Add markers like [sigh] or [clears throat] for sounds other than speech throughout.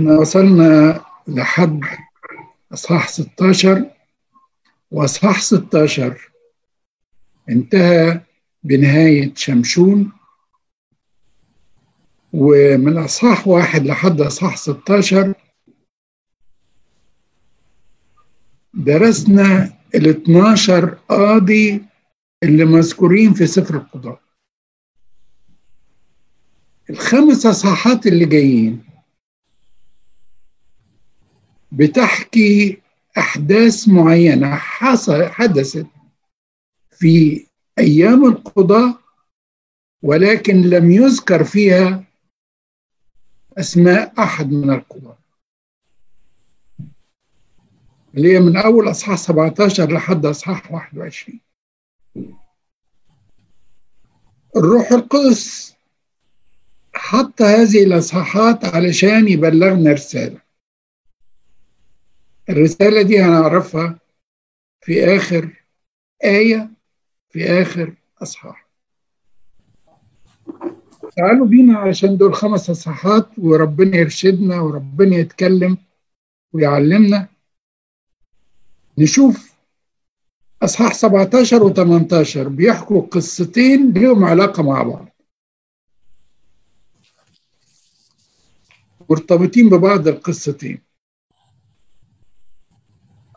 إحنا وصلنا لحد اصحاح 16 واصحاح 16 انتهى بنهاية شمشون ومن اصحاح واحد لحد اصحاح 16 درسنا ال 12 قاضي اللي مذكورين في سفر القضاء. الخمس اصحاحات اللي جايين. بتحكي أحداث معينة حصل حدثت في أيام القضاء ولكن لم يذكر فيها أسماء أحد من القضاة. اللي هي من أول أصحاح 17 لحد أصحاح 21 الروح القدس حط هذه الأصحاحات علشان يبلغنا رسالة. الرسالة دي هنعرفها في آخر آية في آخر أصحاح. تعالوا بينا علشان دول خمس أصحاحات وربنا يرشدنا وربنا يتكلم ويعلمنا. نشوف أصحاح 17 و 18 بيحكوا قصتين ليهم علاقة مع بعض. مرتبطين ببعض القصتين.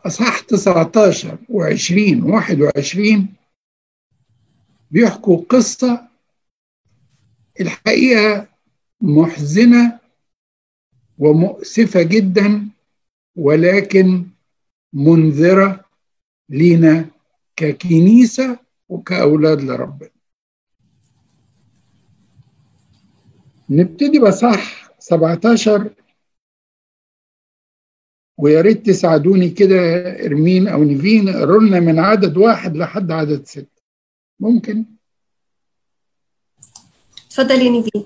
أصحاح 19 و20 و21 بيحكوا قصة الحقيقة محزنة ومؤسفة جدا ولكن منذرة لينا ككنيسة وكأولاد لربنا. نبتدي بصح 17 ويا ريت تساعدوني كده إرمين أو نيفين اقروا لنا من عدد واحد لحد عدد ستة ممكن؟ اتفضل يا نيفين.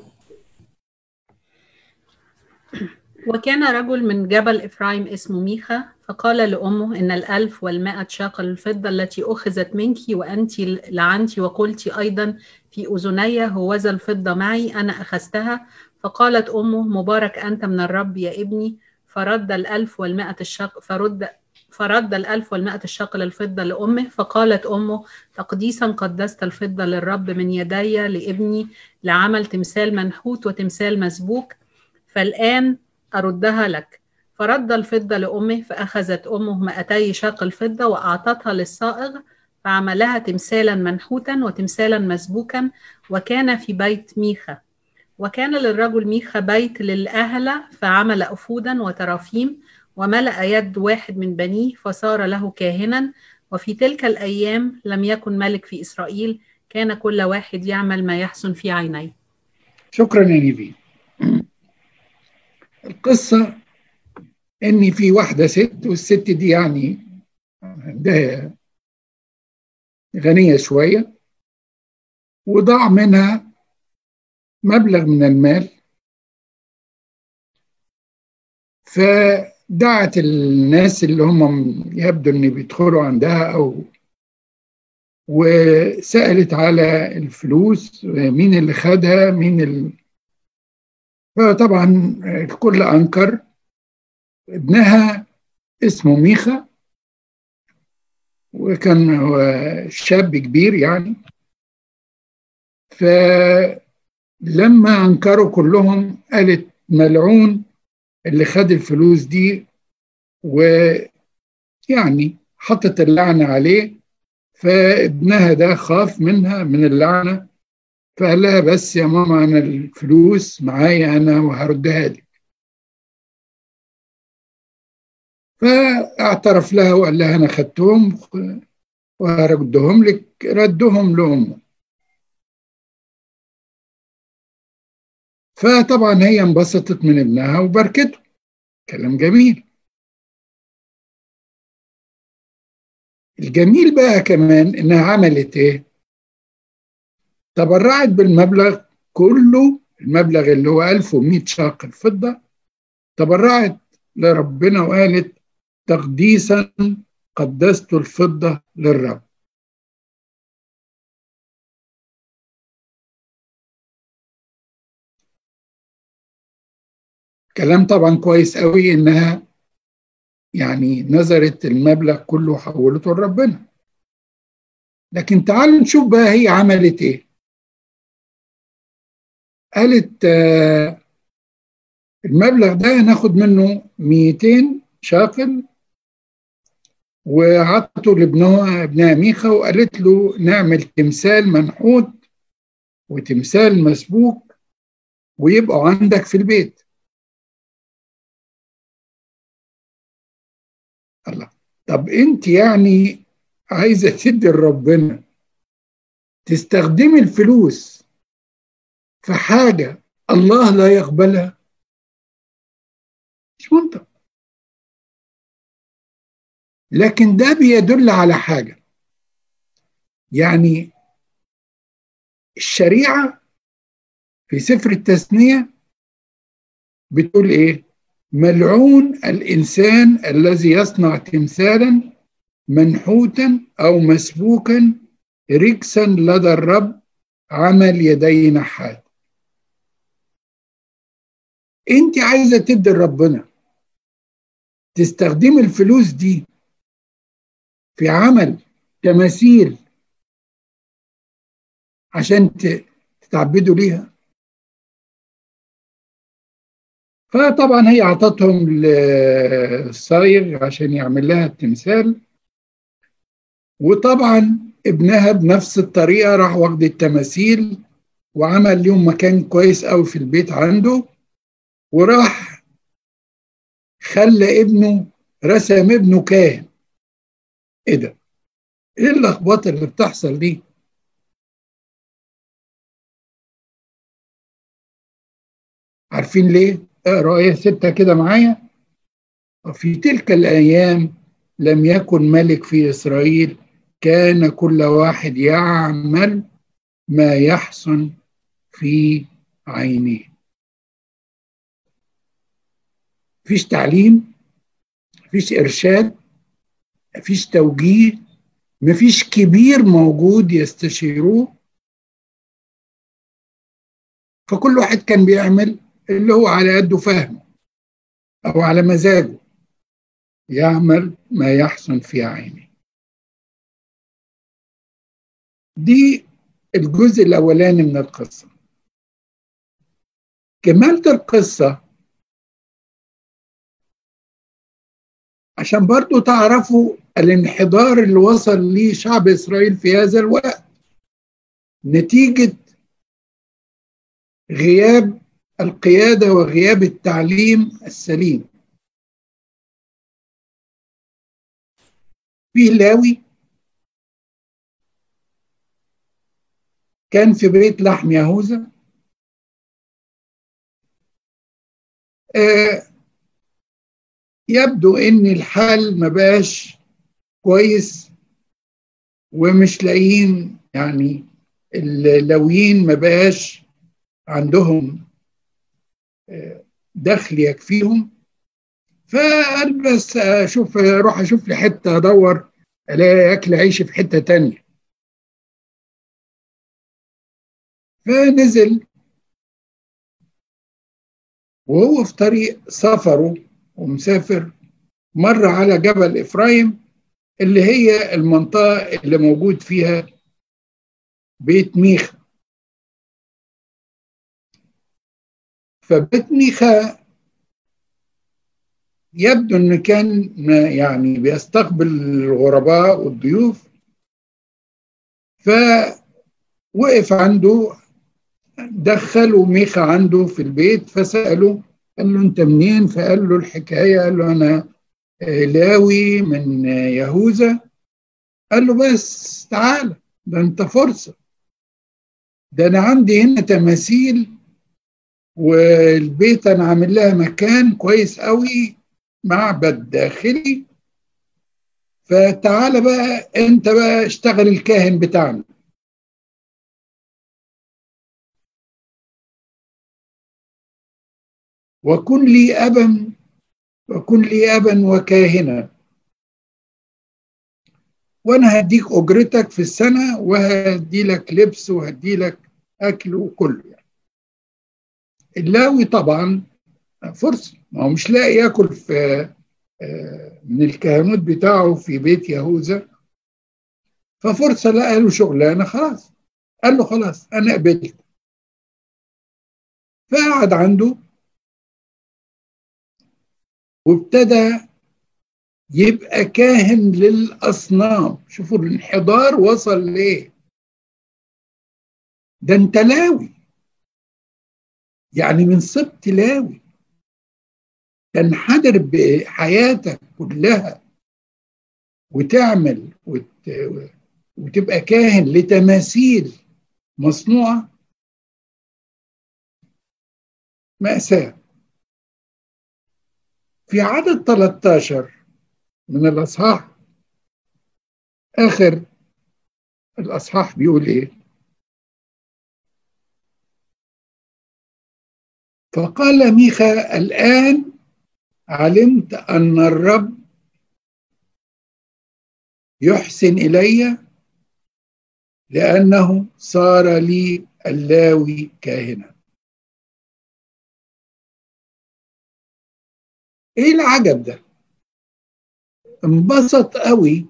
وكان رجل من جبل إفرايم اسمه ميخا فقال لأمه إن الألف والمائة شاقل الفضة التي أخذت منك وأنت لعنت وقلت أيضا في أذني هوذا الفضة معي أنا أخذتها. فقالت أمه مبارك أنت من الرب يا ابني فرد الألف والمائة الشق فرد فرد الألف والمائة الشقل الفضة لأمه فقالت أمه تقديسا قدست الفضة للرب من يدي لابني لعمل تمثال منحوت وتمثال مسبوك فالآن أردها لك. فرد الفضة لأمه فأخذت أمه مائتي شقل فضة وأعطتها للصائغ فعملها تمثالا منحوتا وتمثالا مسبوكا وكان في بيت ميخا. وكان للرجل ميخا بيت للأهلة فعمل أفودا وترافيم وملأ يد واحد من بنيه فصار له كاهنا. وفي تلك الأيام لم يكن ملك في إسرائيل كان كل واحد يعمل ما يحسن في عينيه. شكرا يا نيفين القصة إن في واحدة ست والست دي يعني عندها غنية شوية وضاع منها مبلغ من المال. فدعت الناس اللي هم يبدو ان بيدخلوا عندها أو وسألت على الفلوس مين اللي خدها مين ال... فطبعا الكل أنكر ابنها اسمه ميخا وكان هو شاب كبير يعني. فلما أنكروا كلهم قالت ملعون اللي خد الفلوس دي ويعني حطت اللعنة عليه فابنها ده خاف منها من اللعنة فقال لها بس يا ماما أنا الفلوس معايا أنا وهردها لك. فاعترف لها وقال لها أنا خدتهم وهردهم لك ردهم لأمه فطبعا هي انبسطت من ابنها وبركته. كلام جميل. الجميل بقى كمان إنها عملت إيه؟ تبرعت بالمبلغ كله المبلغ اللي هو 1100 شاقل فضة تبرعت لربنا وقالت تقديسا قدست الفضة للرب. كلام طبعا كويس قوي إنها يعني نظرت المبلغ كله وحولته لربنا. لكن تعالوا نشوف بقى هي عملت إيه. قالت آه المبلغ ده ناخد منه 200 شاقل. وعطته لابنها ابنها ميخا وقالت له نعمل تمثال منحوت وتمثال مسبوك ويبقوا عندك في البيت. الله. طب انت يعني عايزة تدي لربنا تستخدمي الفلوس في حاجة الله لا يقبلها؟ مش منطق. لكن ده بيدل على حاجة. يعني الشريعة في سفر التثنية بتقول إيه؟ ملعون الإنسان الذي يصنع تمثالا منحوتا أو مسبوكا ركسا لدى الرب عمل يدي نحات أنت عايزة تدي لربنا تستخدمي الفلوس دي في عمل تماثيل عشان تتعبدوا ليها؟ فطبعا هي أعطتهم للصايغ عشان يعمل لها التمثال. وطبعا ابنها بنفس الطريقة راح واخد التماثيل وعمل لهم مكان كويس قوي في البيت عنده. وراح خلى ابنه رسم ابنه كاهن. إيه ده؟ إيه اللخبطة اللي بتحصل دي؟ عارفين ليه؟ اقرأ إيه ستة كده معايا. وفي تلك الأيام لم يكن ملك في إسرائيل كان كل واحد يعمل ما يحسن في عينيه. مفيش تعليم مفيش إرشاد مفيش توجيه مفيش كبير موجود يستشيروه. فكل واحد كان بيعمل اللي هو على قده فهمه أو على مزاجه يعمل ما يحسن في عينه. دي الجزء الأولاني من القصة. كمالة القصة عشان برضو تعرفوا الانحدار اللي وصل ليه شعب إسرائيل في هذا الوقت. نتيجة غياب القيادة وغياب التعليم السليم. فيه لاوي كان في بيت لحم يهوذا آه يبدو إن الحال ما بقاش كويس ومش لاقيين يعني اللويين ما بقاش عندهم دخل يكفيهم. فقال بس أشوف أروح أشوف لي حتة أدور ألاقي أكل عيش في حتة تانية. فنزل. وهو في طريق سفره ومسافر مر على جبل إفرايم اللي هي المنطقة اللي موجود فيها بيت ميخا فبيت ميخا يبدو انه كان يعني بيستقبل الغرباء والضيوف فوقف عنده دخلوا ميخا عنده في البيت فسأله قال له أنت منين؟ فقال له الحكاية قال له أنا لاوي من يهوذا. قال له بس تعالى ده أنت فرصة. ده أنا عندي هنا تماثيل والبيت أنا عامل لها مكان كويس قوي معبد داخلي. فتعالى بقى أنت بقى اشتغل الكاهن بتاعنا. وكن لي أبا وكن لي أبا وكاهنا. وأنا هديك أجرتك في السنة وهدي لك لبس وهدي لك أكل وكله. اللاوي طبعا فرصة ما هو مش لاقي ياكل في من الكهنوت بتاعه في بيت يهوذا. ففرصة لقى له شغلانة خلاص. قال له خلاص أنا قبلت. فقعد عنده وابتدى يبقى كاهن للأصنام. شوفوا الانحدار وصل ليه؟ ده انت لاوي. يعني من سبط لاوي. تنحدر بحياتك كلها وتعمل وت... وتبقى كاهن لتماثيل مصنوعة مأساة. في عدد 13 من الأصحاح آخر الأصحاح بيقول إيه؟ فقال ميخا الآن علمت أن الرب يحسن إلي لأنه صار لي اللاوي كاهنا. إيه العجب ده؟ انبسط قوي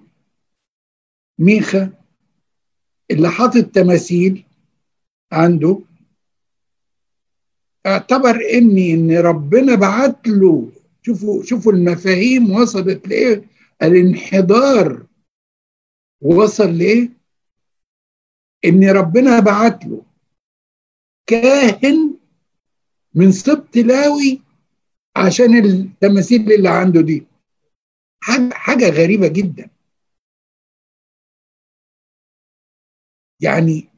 ميخا اللي حاطط تماثيل عنده اعتبر إني إن ربنا بعت له. شوفوا شوفوا المفاهيم وصلت لإيه؟ الانحدار. وصل لإيه؟ ان ربنا بعت له. كاهن من سبط لاوي عشان التماثيل اللي عنده دي. حاجة حاجة غريبة جدا. يعني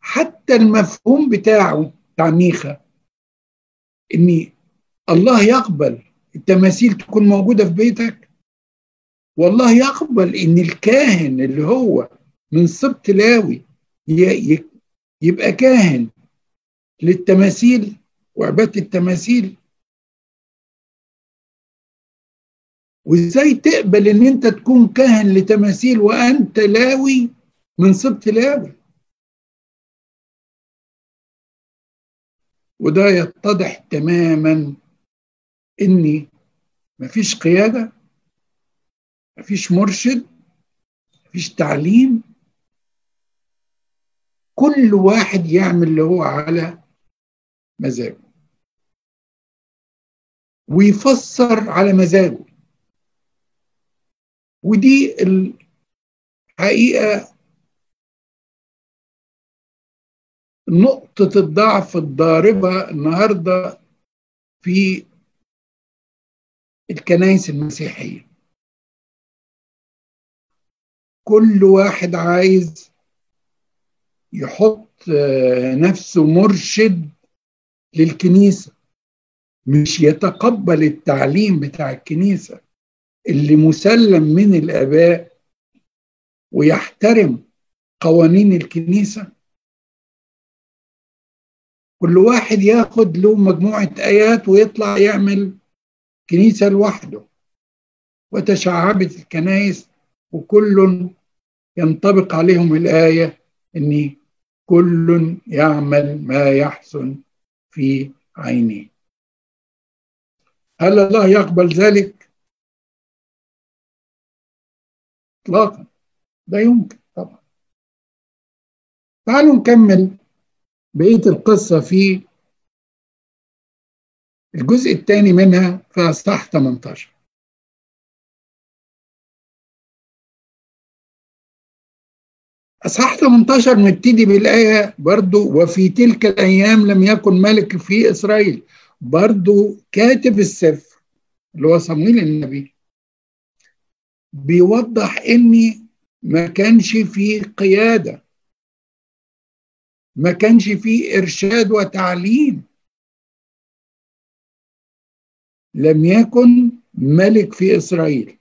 حتى المفهوم بتاعه بتاع ميخا ان الله يقبل التماثيل تكون موجودة في بيتك. والله يقبل إن الكاهن اللي هو من سبط لاوي يبقى كاهن للتماثيل وعبادة التماثيل. وإزاي تقبل إن أنت تكون كاهن لتماثيل وأنت لاوي من سبط لاوي؟ وده يتضح تماما إني مفيش قيادة مفيش مرشد مفيش تعليم. كل واحد يعمل اللي هو على مزاجه. ويفسر على مزاجه. ودي الحقيقة نقطة الضعف الضاربة النهاردة في الكنائس المسيحية. كل واحد عايز يحط نفسه مرشد للكنيسة مش يتقبل التعليم بتاع الكنيسة اللي مسلم من الآباء ويحترم قوانين الكنيسة. كل واحد ياخد له مجموعة آيات ويطلع يعمل كنيسة لوحده. وتشعبت الكنائس وكل ينطبق عليهم الآية أن كل يعمل ما يحسن في عينه هل الله يقبل ذلك؟ اطلاقا. لا يمكن طبعا. تعالوا نكمل. بقية القصة في الجزء الثاني منها في اصحاح 18 اصحاح 18 نبتدي بالآية برضو وفي تلك الأيام لم يكن ملك في إسرائيل. برضو كاتب السفر اللي هو صمويل النبي بيوضح إني ما كانش فيه قيادة. ما كانش فيه إرشاد وتعليم. لم يكن ملك في إسرائيل.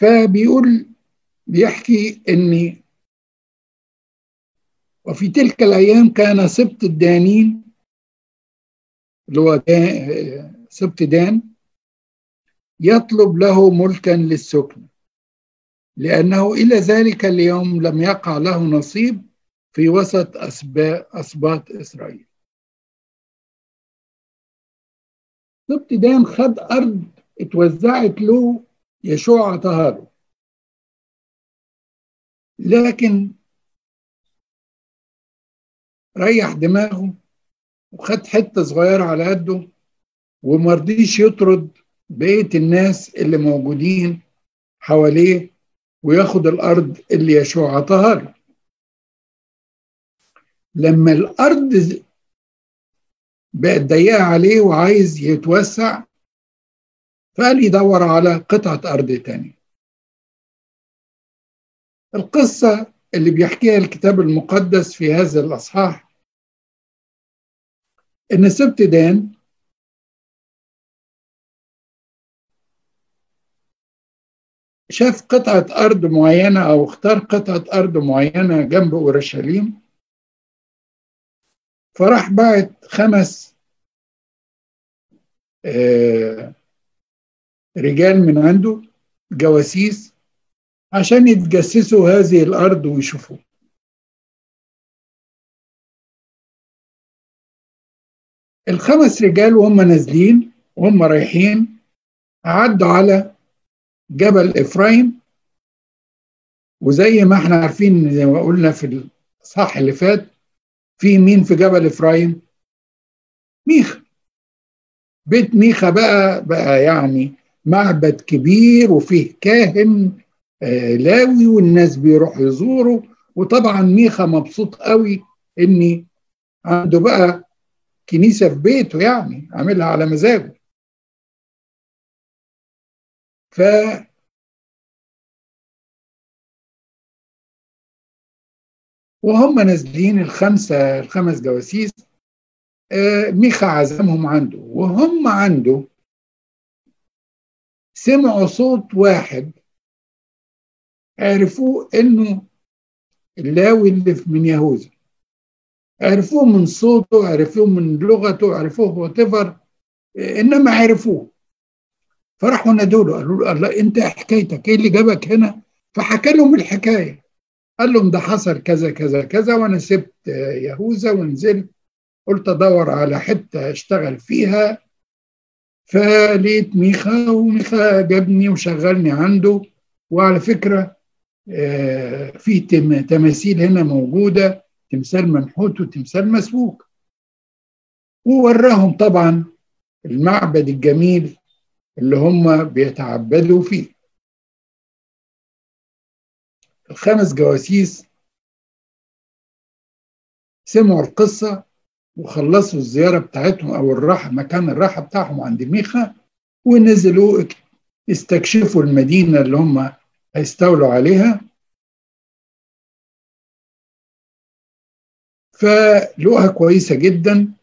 فبيقول بيحكي إن وفي تلك الأيام كان سبط الدانين اللي هو سبط دان يطلب له ملكا للسكن. لأنه إلى ذلك اليوم لم يقع له نصيب في وسط أسباط إسرائيل. سبط دان خد أرض اتوزعت له يشوع عطاها له لكن ريح دماغه وخد حتة صغيرة على قده ومرضيش يطرد بقية الناس اللي موجودين حواليه وياخد الأرض اللي يشوع عطاها له. لما الأرض بقت ضيقة عليه وعايز يتوسع فقال يدور على قطعة أرض تانية. القصة اللي بيحكيها الكتاب المقدس في هذا الأصحاح إن سبت دان شاف قطعة أرض معينة أو اختار قطعة أرض معينة جنب أورشليم فراح بعت خمس آه، رجال من عنده جواسيس عشان يتجسسوا هذه الأرض ويشوفوا. الخمس رجال وهم نازلين وهم رايحين عدوا على جبل إفرايم وزي ما إحنا عارفين زي ما قلنا في الإصحاح اللي فات في مين في جبل إفرايم؟ ميخا. بيت ميخا بقى بقى يعني معبد كبير وفيه كاهن آه لاوي والناس بيروحوا يزوروا وطبعا ميخا مبسوط قوي إني عنده بقى كنيسة في بيته يعني عاملها على مزاجه. ف وهم نازلين الخمسة الخمس جواسيس آه، ميخا عزمهم عنده. وهم عنده سمعوا صوت واحد عرفوه إنه اللاوي اللي من يهوذا. عرفوه من صوته عرفوه من لغته عرفوه وات إنما عرفوه. فراحوا نادوا له قالوا له الله انت حكايتك إيه اللي جابك هنا؟ فحكى لهم الحكاية. قال لهم ده حصل كذا كذا كذا وأنا سبت يهوذا ونزلت قلت ادور على حتة اشتغل فيها. فلقيت ميخا وميخا جابني وشغلني عنده. وعلى فكرة آه، في تماثيل هنا موجودة تمثال منحوت وتمثال مسبوك ووراهم طبعا المعبد الجميل اللي هم بيتعبدوا فيه. الخمس جواسيس سمعوا القصة وخلصوا الزيارة بتاعتهم أو الراحة مكان الراحة بتاعهم عند ميخا ونزلوا استكشفوا المدينة اللي هم هيستولوا عليها. فلقوها كويسة جدا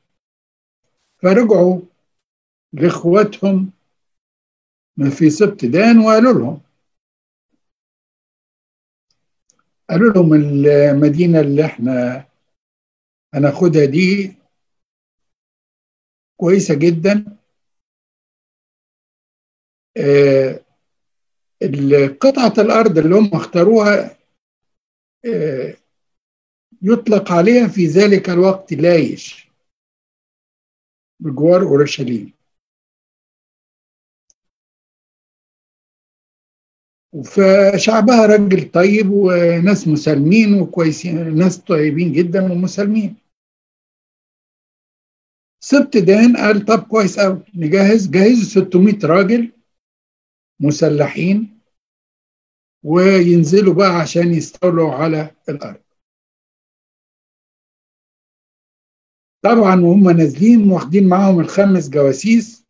فرجعوا لاخواتهم في سبت دان وقالوا لهم قالوا لهم المدينة اللي إحنا هناخدها دي كويسة جدا. آه قطعة الأرض اللي هم اختاروها آه يطلق عليها في ذلك الوقت لايش؟ بجوار أورشليم. فشعبها راجل طيب وناس مسالمين وكويسين ناس طيبين جدا ومسالمين. سبت دان قال طب كويس قوي نجهز جهزوا 600 راجل مسلحين وينزلوا بقى عشان يستولوا على الأرض. طبعا وهم نازلين واخدين معاهم الخمس جواسيس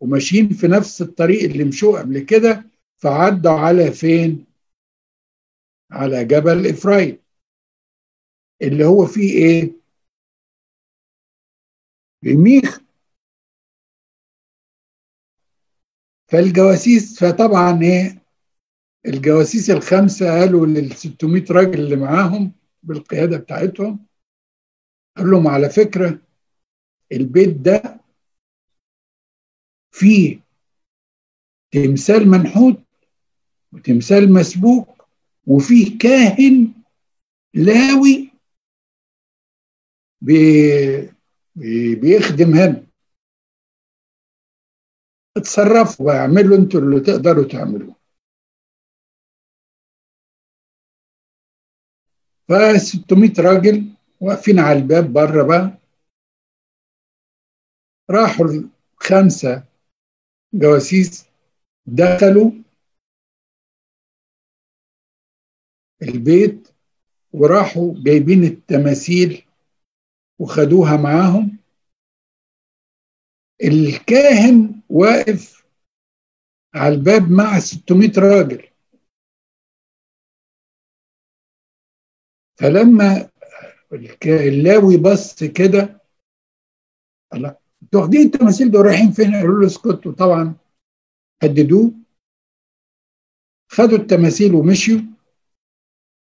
وماشيين في نفس الطريق اللي مشوه قبل كده فعدوا على فين؟ على جبل إفرايم اللي هو فيه إيه؟ الميخ فالجواسيس فطبعا إيه؟ الجواسيس الخمسة قالوا لل 600 راجل اللي معاهم بالقيادة بتاعتهم قال لهم على فكرة البيت ده فيه تمثال منحوت وتمثال مسبوك وفيه كاهن لاوي بي بي بيخدم هنا اتصرفوا واعملوا أنتوا اللي تقدروا تعملوه. ف 600 راجل واقفين على الباب بره بقى. راحوا الخمسة جواسيس دخلوا البيت وراحوا جايبين التماثيل وخدوها معاهم. الكاهن واقف على الباب مع 600 راجل. فلما اللاوي بص كده الله أنتوا واخدين التماثيل دول رايحين فين؟ قالوا له اسكتوا طبعا هددوه. خدوا التماثيل ومشيوا.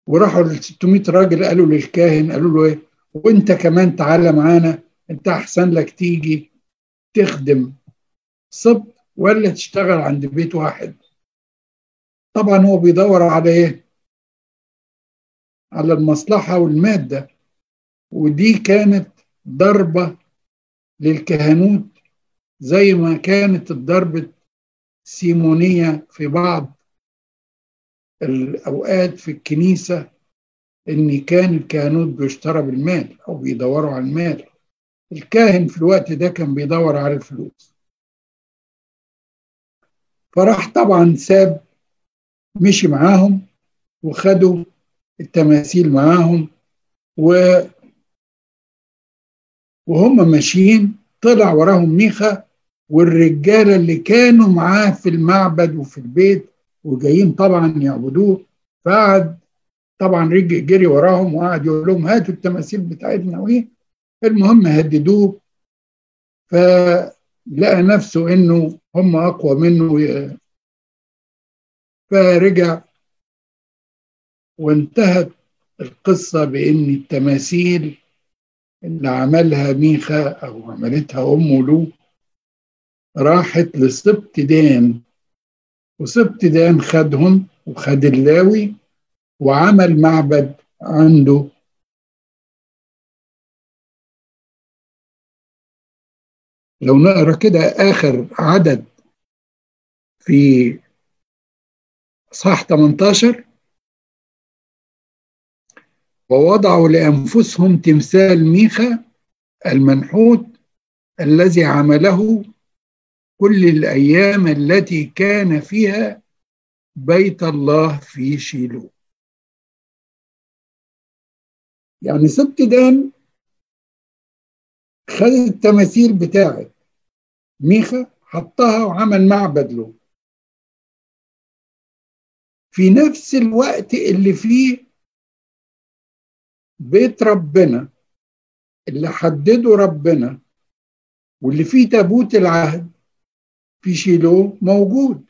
وراحوا ل 600 راجل قالوا للكاهن قالوا له إيه؟ وأنت كمان تعالى معانا أنت أحسن لك تيجي تخدم سبط ولا تشتغل عند بيت واحد. طبعا هو بيدور على إيه؟ على المصلحة والمادة ودي كانت ضربة للكهنوت زي ما كانت الضربة سيمونية في بعض الأوقات في الكنيسة إن كان الكهنوت بيشترى بالمال أو بيدوروا على المال. الكاهن في الوقت ده كان بيدور على الفلوس. فراح طبعا ساب مشي معاهم وخدوا التماثيل معاهم و وهم ماشيين طلع وراهم ميخا والرجالة اللي كانوا معاه في المعبد وفي البيت وجايين طبعا يعبدوه. فقعد طبعا رجع جري وراهم وقعد يقول لهم هاتوا التماثيل بتاعتنا وإيه. المهم هددوه. فلقى نفسه إنه هم أقوى منه. فرجع وانتهت القصة بأن التماثيل اللي عملها ميخا أو عملتها أمه له راحت لسبط دان وسبط دان خدهم وخد اللاوي وعمل معبد عنده. لو نقرأ كده آخر عدد في صح 18 ووضعوا لأنفسهم تمثال ميخا المنحوت الذي عمله كل الأيام التي كان فيها بيت الله في شيلو. يعني سبت دان خد التماثيل بتاعت ميخا حطها وعمل معبد له في نفس الوقت اللي فيه بيت ربنا اللي حدده ربنا واللي فيه تابوت العهد في شيلو موجود.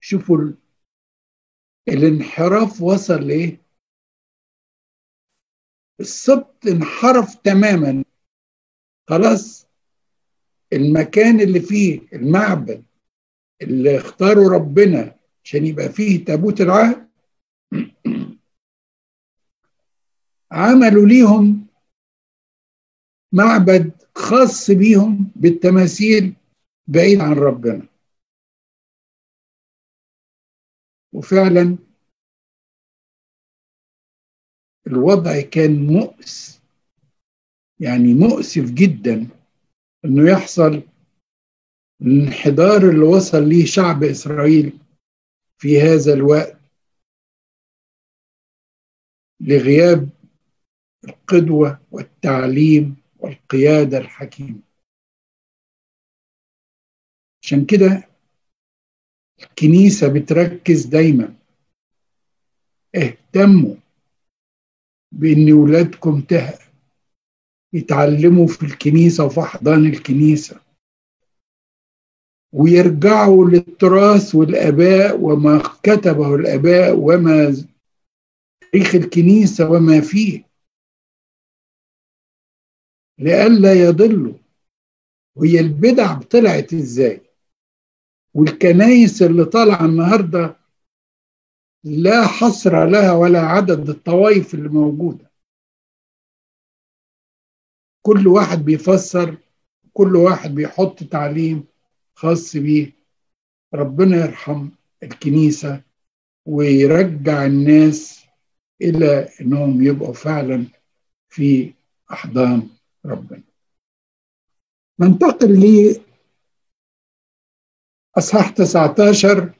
شوفوا الانحراف وصل لايه السبط انحرف تماما. خلاص المكان اللي فيه المعبد اللي اختاروا ربنا عشان يبقى فيه تابوت العهد [clears throat] عملوا ليهم معبد خاص بيهم بالتماثيل بعيد عن ربنا. وفعلا الوضع كان مؤس يعني مؤسف جدا إنه يحصل الانحدار اللي وصل ليه شعب إسرائيل في هذا الوقت لغياب القدوة والتعليم والقياده الحكيمه عشان كده الكنيسة بتركز دايما. اهتموا بإن ولادكم يتعلموا في الكنيسة وفي احضان الكنيسة. ويرجعوا للتراث والآباء وما كتبه الآباء وما تاريخ الكنيسة وما فيه. لئلا يضلوا. وهي البدع طلعت إزاي؟ والكنايس اللي طالعة النهارده لا حصر لها ولا عدد الطوائف اللي موجودة. كل واحد بيفسر كل واحد بيحط تعليم خاص بيه. ربنا يرحم الكنيسة ويرجع الناس إلى إنهم يبقوا فعلا في أحضان ربنا. ننتقل لي أصحاح 19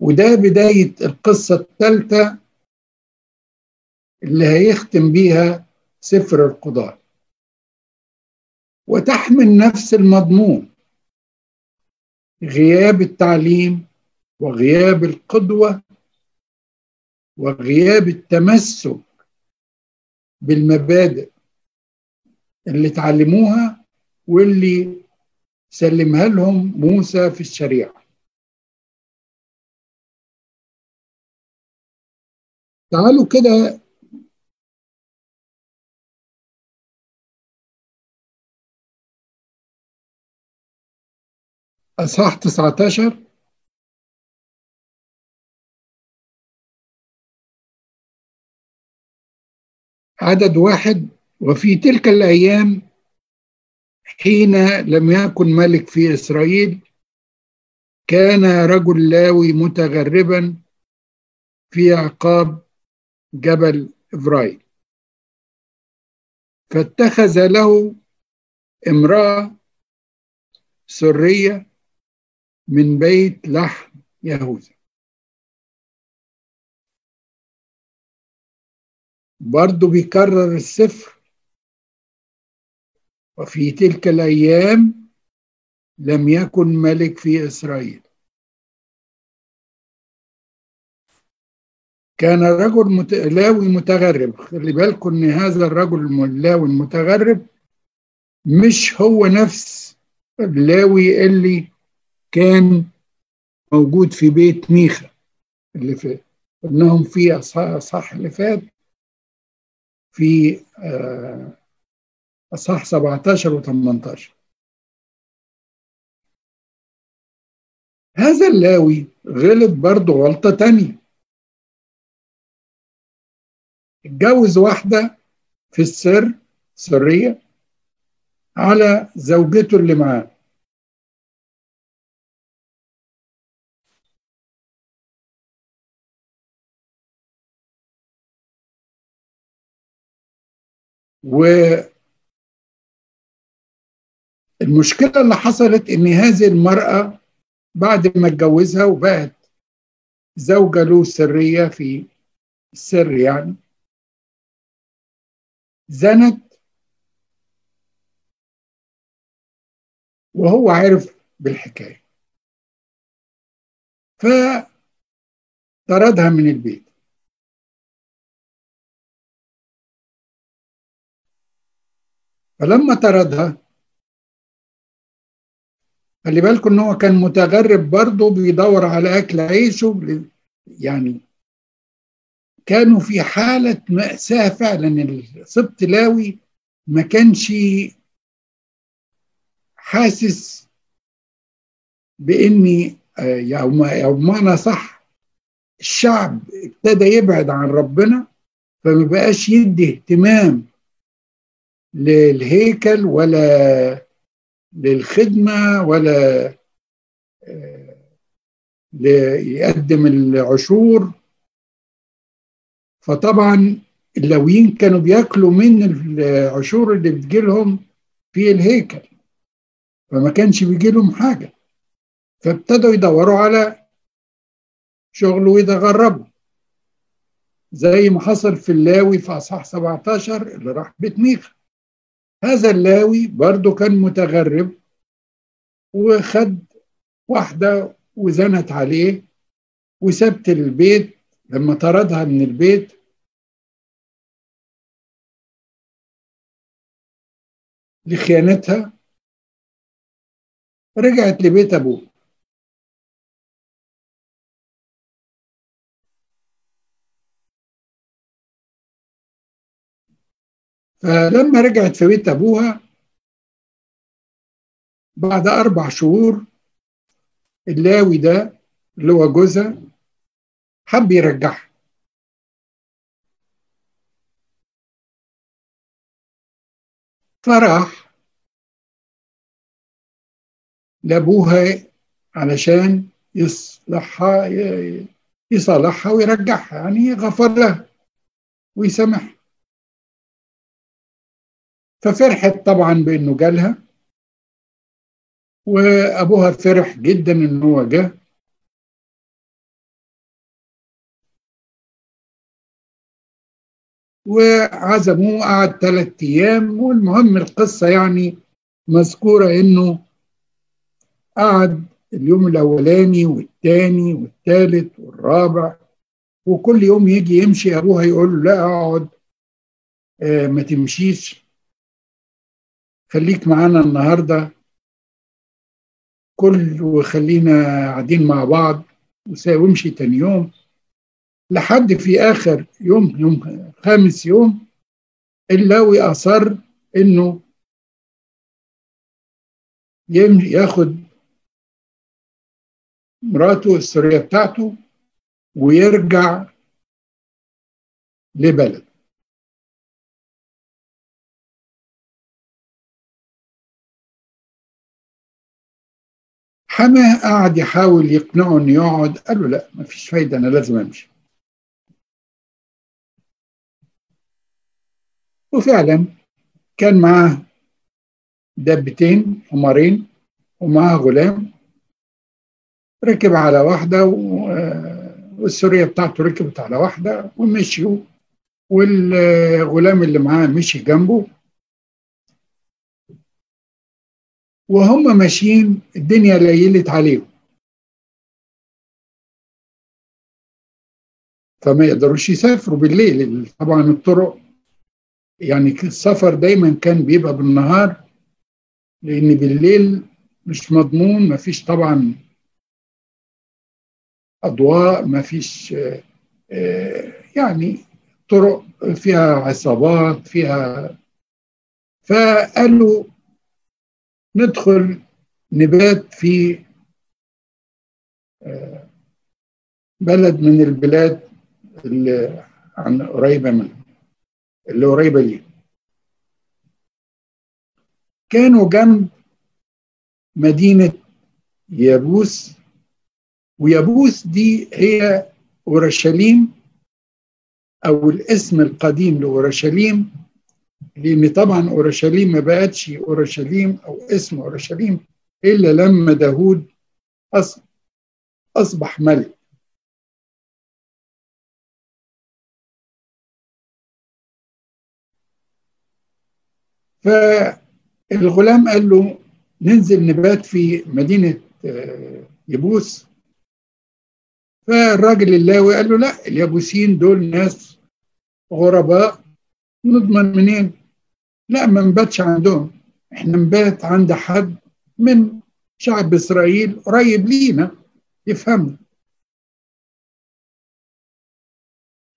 وده بداية القصة الثالثة اللي هيختم بيها سفر القضاء. وتحمل نفس المضمون. غياب التعليم وغياب القدوة وغياب التمسك بالمبادئ اللي اتعلموها واللي سلمها لهم موسى في الشريعة. تعالوا كده أصحاح 19 عدد واحد وفي تلك الأيام حين لم يكن ملك في إسرائيل كان رجل لاوي متغربا في عقاب جبل إبراهيم. فاتخذ له امرأة سرية من بيت لحم يهوذا. برضو بيكرر السفر وفي تلك الأيام لم يكن ملك في إسرائيل. كان رجل. لاوي متغرب. خلي بالكم إن هذا الرجل اللاوي المتغرب مش هو نفس اللاوي اللي كان موجود في بيت ميخا اللي في قلناهم في اصح اللي فات في اصح 17 و 18 هذا اللاوي غلط برضه غلطة تانية. اتجوز واحدة في السر سرية على زوجته اللي معاه. والمشكلة اللي حصلت إن هذه المرأة بعد ما اتجوزها وبقت زوجة له سرية في السر يعني زنت وهو عارف بالحكاية فطردها من البيت. فلما طردها خلي بالكم إن هو كان متغرب برضه بيدور على أكل عيشه يعني كانوا في حالة مأساة فعلا. السبط لاوي ما كانش حاسس بإني أو معنى صح الشعب ابتدى يبعد عن ربنا فما بقاش يدي اهتمام للهيكل ولا للخدمة ولا يقدم العشور. فطبعا اللويين كانوا بياكلوا من العشور اللي بتجيلهم في الهيكل فما كانش بيجي لهم حاجة. فابتدوا يدوروا على شغل ويتغربوا. زي ما حصل في اللاوي في أصحاح 17 اللي راح بيت ميخا. هذا اللاوي برضه كان متغرب وخد واحدة وزنت عليه وسبت البيت لما طردها من البيت لخيانتها رجعت لبيت أبوه فلما رجعت في بيت أبوها بعد أربع شهور اللاوي ده اللي هو جوزها حب يرجعها. فراح لأبوها علشان يصلحها يصالحها ويرجعها يعني غفر لها ويسامحها. ففرحت طبعا بإنه جالها. وأبوها فرح جدا ان هو جه. وعزموه قعد ثلاث أيام. والمهم القصة يعني مذكورة إنه قعد اليوم الأولاني والثاني والثالث والرابع. وكل يوم يجي يمشي أبوها يقول له لا أقعد آه ما تمشيش. خليك معانا النهارده. كل وخلينا قاعدين مع بعض وامشي تاني يوم. لحد في آخر يوم يوم خامس يوم اللاوي أصر إنه ياخد مراته السورية بتاعته ويرجع لبلد حماه قعد يحاول يقنعه إنه يقعد قال له لا مفيش فايدة أنا لازم أمشي. وفعلا كان معاه دبتين حمارين ومعاه غلام. ركب على واحدة والسورية بتاعته ركبت على واحدة ومشيوا والغلام اللي معاه مشي جنبه. وهم ماشيين الدنيا ليلت عليهم. فما يقدروش يسافروا بالليل. طبعا الطرق يعني السفر دايما كان بيبقى بالنهار لأن بالليل مش مضمون ما فيش طبعا أضواء ما فيش يعني طرق فيها عصابات فيها فقالوا ندخل نبات في بلد من البلاد اللي عن قريبة منه اللي قريبة ليه كانوا جنب مدينة يابوس ويابوس دي هي أورشليم أو الاسم القديم لأورشليم. لأن طبعا أورشليم ما بقتش أورشليم أو اسم أورشليم إلا لما داود أصبح ملك. فالغلام قال له ننزل نبات في مدينة يبوس فالراجل اللاوي قال له لا اليابوسيين دول ناس غرباء نضمن منين لا ما نباتش عندهم. إحنا نبات عند حد من شعب إسرائيل قريب لينا يفهمنا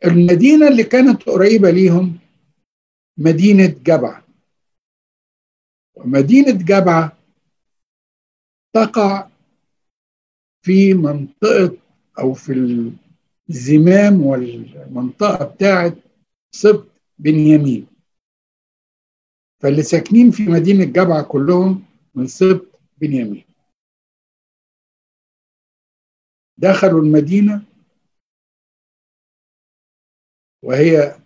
المدينة اللي كانت قريبة ليهم مدينة جبعة ومدينة جبعة تقع في منطقة أو في الزمام والمنطقة بتاعة سبط بنيامين. فاللي ساكنين في مدينة جبعة كلهم من سبط بنيامين. دخلوا المدينة وهي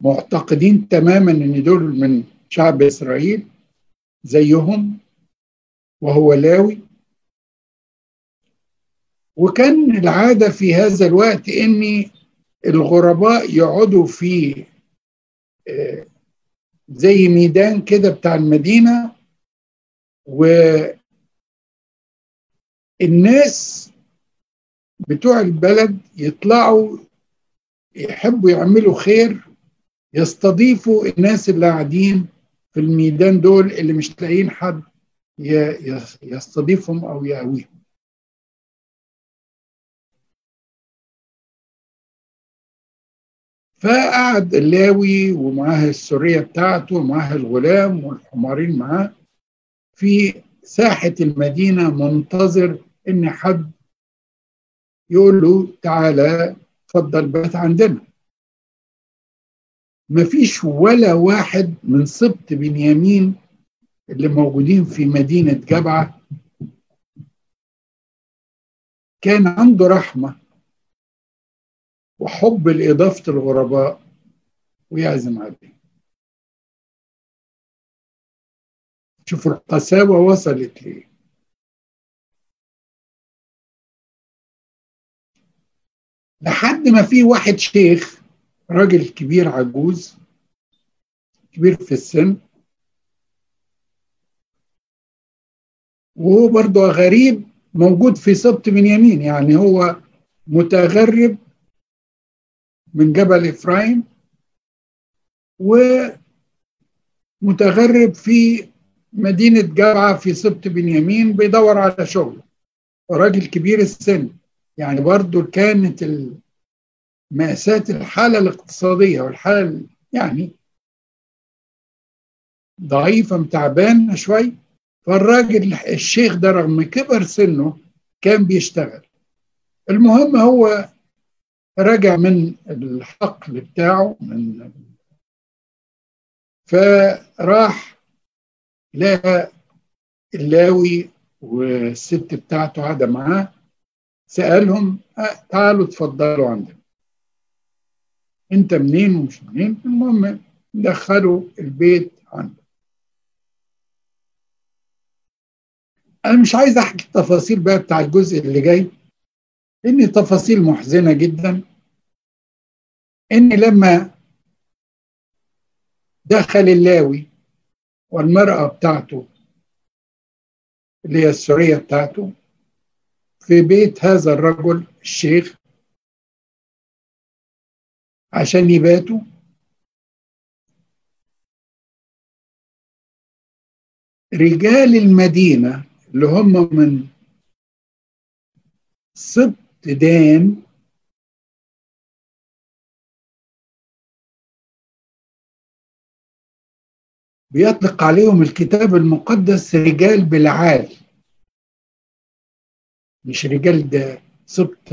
معتقدين تماما إن دول من شعب إسرائيل زيهم وهو لاوي. وكان العادة في هذا الوقت ان الغرباء يقعدوا في زي ميدان كده بتاع المدينة والناس بتوع البلد يطلعوا يحبوا يعملوا خير يستضيفوا الناس اللي قاعدين في الميدان دول اللي مش لاقيين حد يستضيفهم أو يقويهم. فقعد اللاوي ومعاه السورية بتاعته ومعاه الغلام والحمارين معاه في ساحة المدينة منتظر إن حد يقول له تعالى اتفضل بات عندنا. مفيش ولا واحد من سبط بنيامين اللي موجودين في مدينة جبعة كان عنده رحمة. وحب لإضافة الغرباء ويعزم عليه. شوفوا القساوة وصلت ليه لحد ما في واحد شيخ راجل كبير عجوز كبير في السن وهو برضه غريب موجود في سبط بنيامين يعني هو متغرب من جبل إفرايم ومتغرب في مدينة جبعة في سبط بنيامين بيدور على شغل. راجل كبير السن. يعني برضو كانت مأساة الحالة الاقتصادية والحالة يعني ضعيفة متعبانة شوي. فالراجل الشيخ ده رغم كبر سنه كان بيشتغل. المهم هو رجع من الحقل بتاعه من فراح لقى اللاوي والست بتاعته قاعدة معاه سألهم تعالوا اتفضلوا عندنا. أنت منين ومش منين؟ المهم دخلوا البيت عنده أنا مش عايز أحكي التفاصيل بقى بتاع الجزء اللي جاي لأن تفاصيل محزنة جدا. ان لما دخل اللاوي والمرأة بتاعته اللي هي السورية بتاعته في بيت هذا الرجل الشيخ عشان يباتوا. رجال المدينة اللي هم من سبط دان بيطلق عليهم الكتاب المقدس رجال بالعال مش رجال ده سبط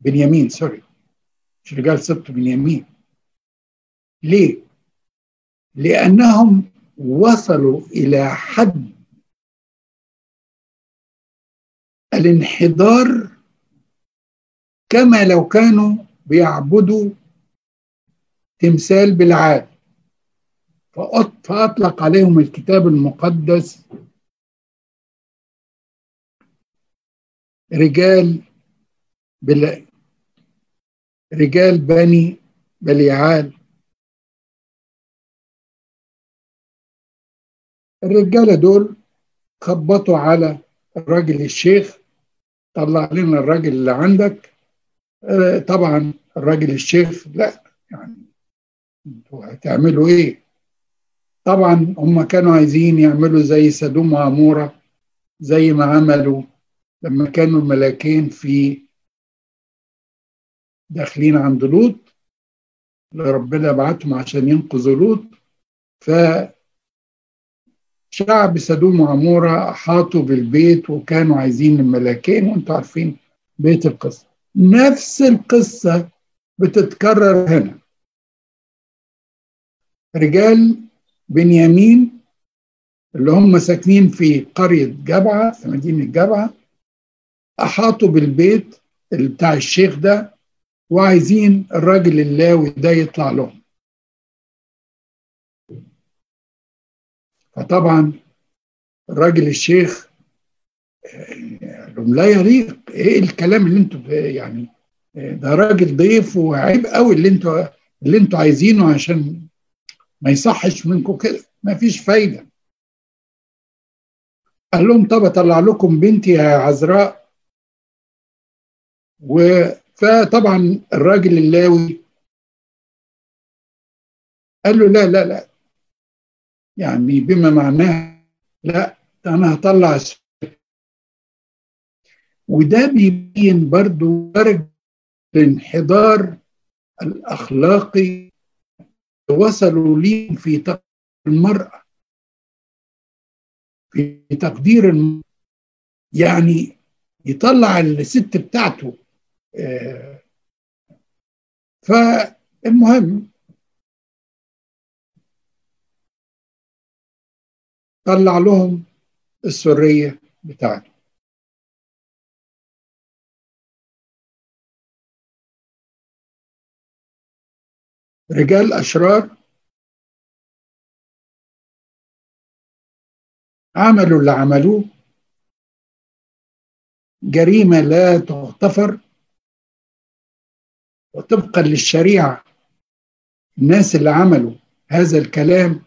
بنيامين سوري. مش رجال سبط بنيامين. ليه؟ لأنهم وصلوا إلى حد الانحدار كما لو كانوا بيعبدوا تمثال بالعاد فأطلق عليهم الكتاب المقدس رجال بل رجال بني بليعال. الرجالة دول خبطوا على الراجل الشيخ طلع لنا الراجل اللي عندك. آه طبعا الراجل الشيخ لا يعني أنتوا هتعملوا إيه؟ طبعا هم كانوا عايزين يعملوا زي سدوم وعمورة زي ما عملوا لما كانوا الملاكين في داخلين عند لوط. ربنا بعتهم عشان ينقذوا لوط. ف شعب سدوم وعمورة أحاطوا بالبيت وكانوا عايزين الملاكين وانتوا عارفين بيت القصة. نفس القصة بتتكرر هنا. رجال بنيامين اللي هم ساكنين في قرية جبعة في مدينة جبعة أحاطوا بالبيت بتاع الشيخ ده وعايزين الراجل اللاوي ده يطلع لهم. فطبعا الراجل الشيخ لهم لا يليق إيه الكلام اللي أنتوا يعني ده راجل ضيف وعيب قوي اللي أنتوا اللي أنتوا عايزينه عشان ما يصحش منكم كده ما فيش فايدة. قال لهم طب أطلع لكم بنتي يا عذراء. و فطبعا الراجل اللاوي قال له لا لا لا. يعني بما معناه لا أنا هطلع وده بيبين برضو درجة الانحدار الأخلاقي وصلوا لي في تقدير المرأة. في تقدير المرأة يعني يطلع الست بتاعته آه، فالمهم طلع لهم السرية بتاعته. رجال أشرار عملوا اللي عملوه. جريمة لا تغتفر. وطبقا للشريعة الناس اللي عملوا هذا الكلام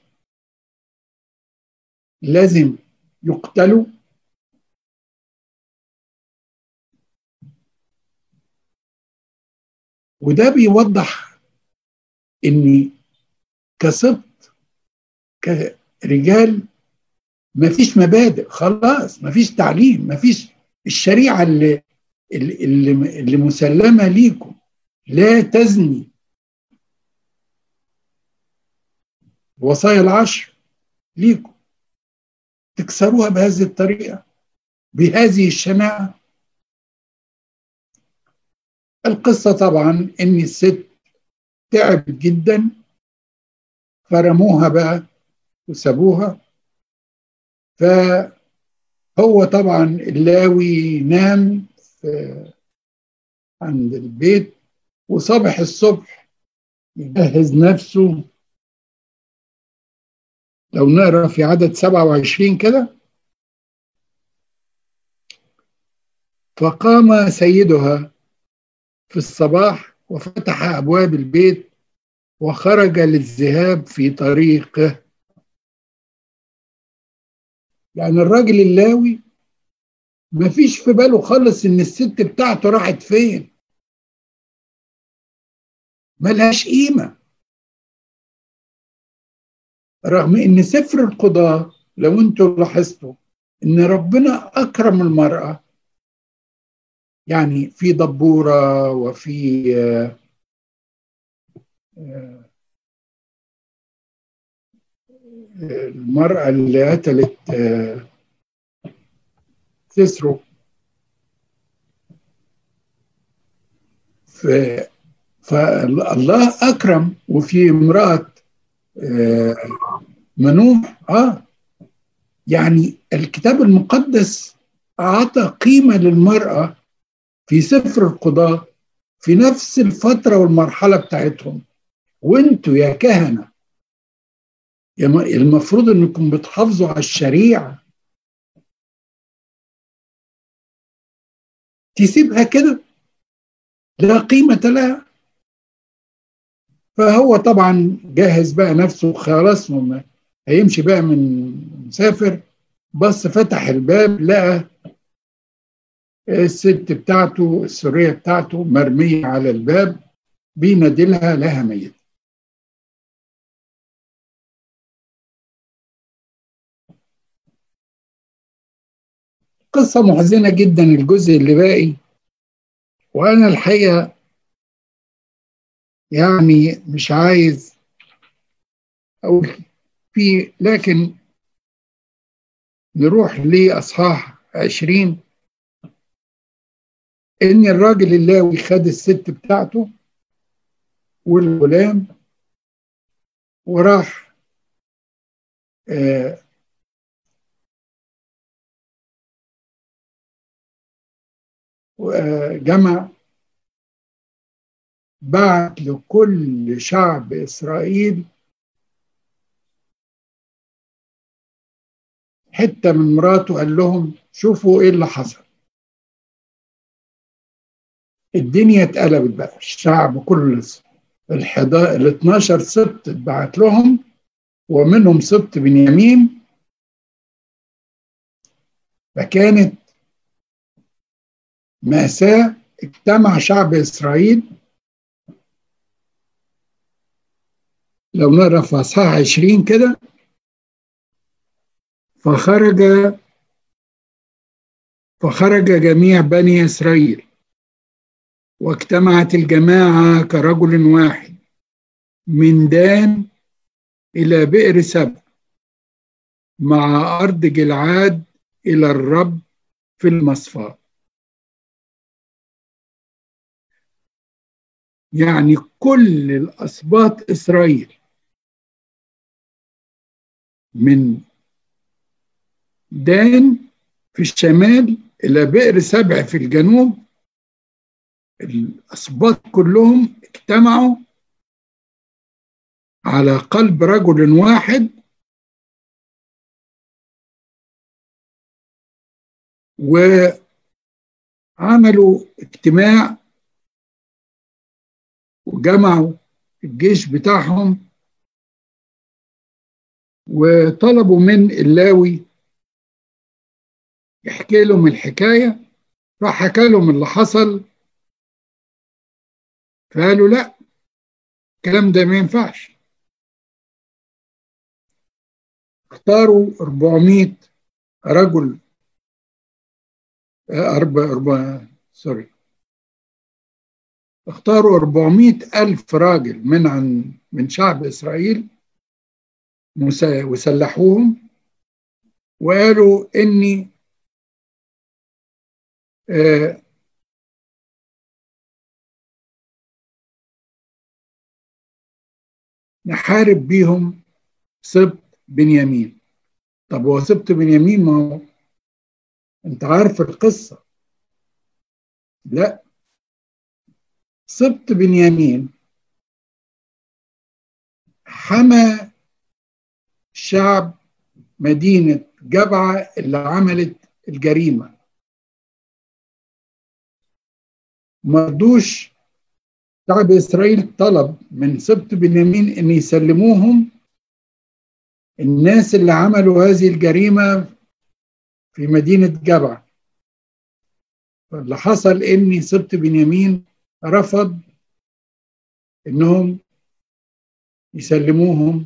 لازم يقتلوا. وده بيوضح إني كسبت كرجال مفيش مبادئ خلاص مفيش تعليم مفيش الشريعة اللي اللي, اللي مسلمة ليكم. لا تزني. وصايا العشر ليكم. تكسروها بهذه الطريقة بهذه الشناعة. القصة طبعا ان الست تعبت جدا فرموها بقى وسابوها. فهو طبعا اللاوي نام عند البيت وصبح الصبح يجهز نفسه. لو نقرأ في عدد 27 كده. فقام سيدها في الصباح وفتح أبواب البيت وخرج للذهاب في طريقه. يعني الراجل اللاوي ما فيش في باله خالص إن الست بتاعته راحت فين. ملهاش قيمة. رغم إن سفر القضاء لو أنتوا لاحظتوا إن ربنا أكرم المرأة يعني في دبورة وفي المرأة اللي قتلت سيسرو. فالله أكرم وفي امرأة منوح آه يعني الكتاب المقدس أعطى قيمة للمرأة في سفر القضاء في نفس الفترة والمرحلة بتاعتهم. وانتوا يا كهنة المفروض انكم بتحافظوا على الشريعة. تسيبها كده؟ لا قيمة لها. فهو طبعا جهز بقى نفسه خلاص هيمشي بقى من مسافر بص فتح الباب لقى الست بتاعته السورية بتاعته مرمية على الباب بينادلها لها ميت. قصة محزنة جدا الجزء اللي باقي. وأنا الحقيقة يعني مش عايز أقول في لكن نروح لأصحاح عشرين. إن الراجل اللاوي خد الست بتاعته والغلام وراح آه جمع بعت لكل شعب إسرائيل حتة من مراته قال لهم شوفوا إيه اللي حصل. الدنيا اتقلبت بقى. الشعب كله ال 12 سبط اتبعت لهم ومنهم سبط بنيامين. فكانت مأساة اجتمع شعب إسرائيل. لو نقرأ في أصحاح 20 كده فخرج فخرج جميع بني إسرائيل. واجتمعت الجماعة كرجل واحد من دان إلى بئر سبع مع أرض جلعاد إلى الرب في المصفاه يعني كل الأسباط إسرائيل من دان في الشمال إلى بئر سبع في الجنوب الأسباط كلهم اجتمعوا على قلب رجل واحد وعملوا اجتماع وجمعوا الجيش بتاعهم وطلبوا من اللاوي يحكي لهم الحكاية راح حكى لهم اللي حصل فقالوا لا الكلام ده ما ينفعش. اختاروا 400 رجل أربع أربع سوري. اختاروا 400 ألف راجل من عن من شعب إسرائيل وسلحوهم وقالوا إني آه نحارب بيهم سبط بنيامين. طب هو سبط بنيامين ما هو؟ أنت عارف القصة. لا. سبط بنيامين حمى شعب مدينة جبعة اللي عملت الجريمة. مرضوش شعب إسرائيل طلب من سبط بنيامين أن يسلموهم. الناس اللي عملوا هذه الجريمة في مدينة جبع. اللي حصل إن سبط بنيامين رفض إنهم يسلموهم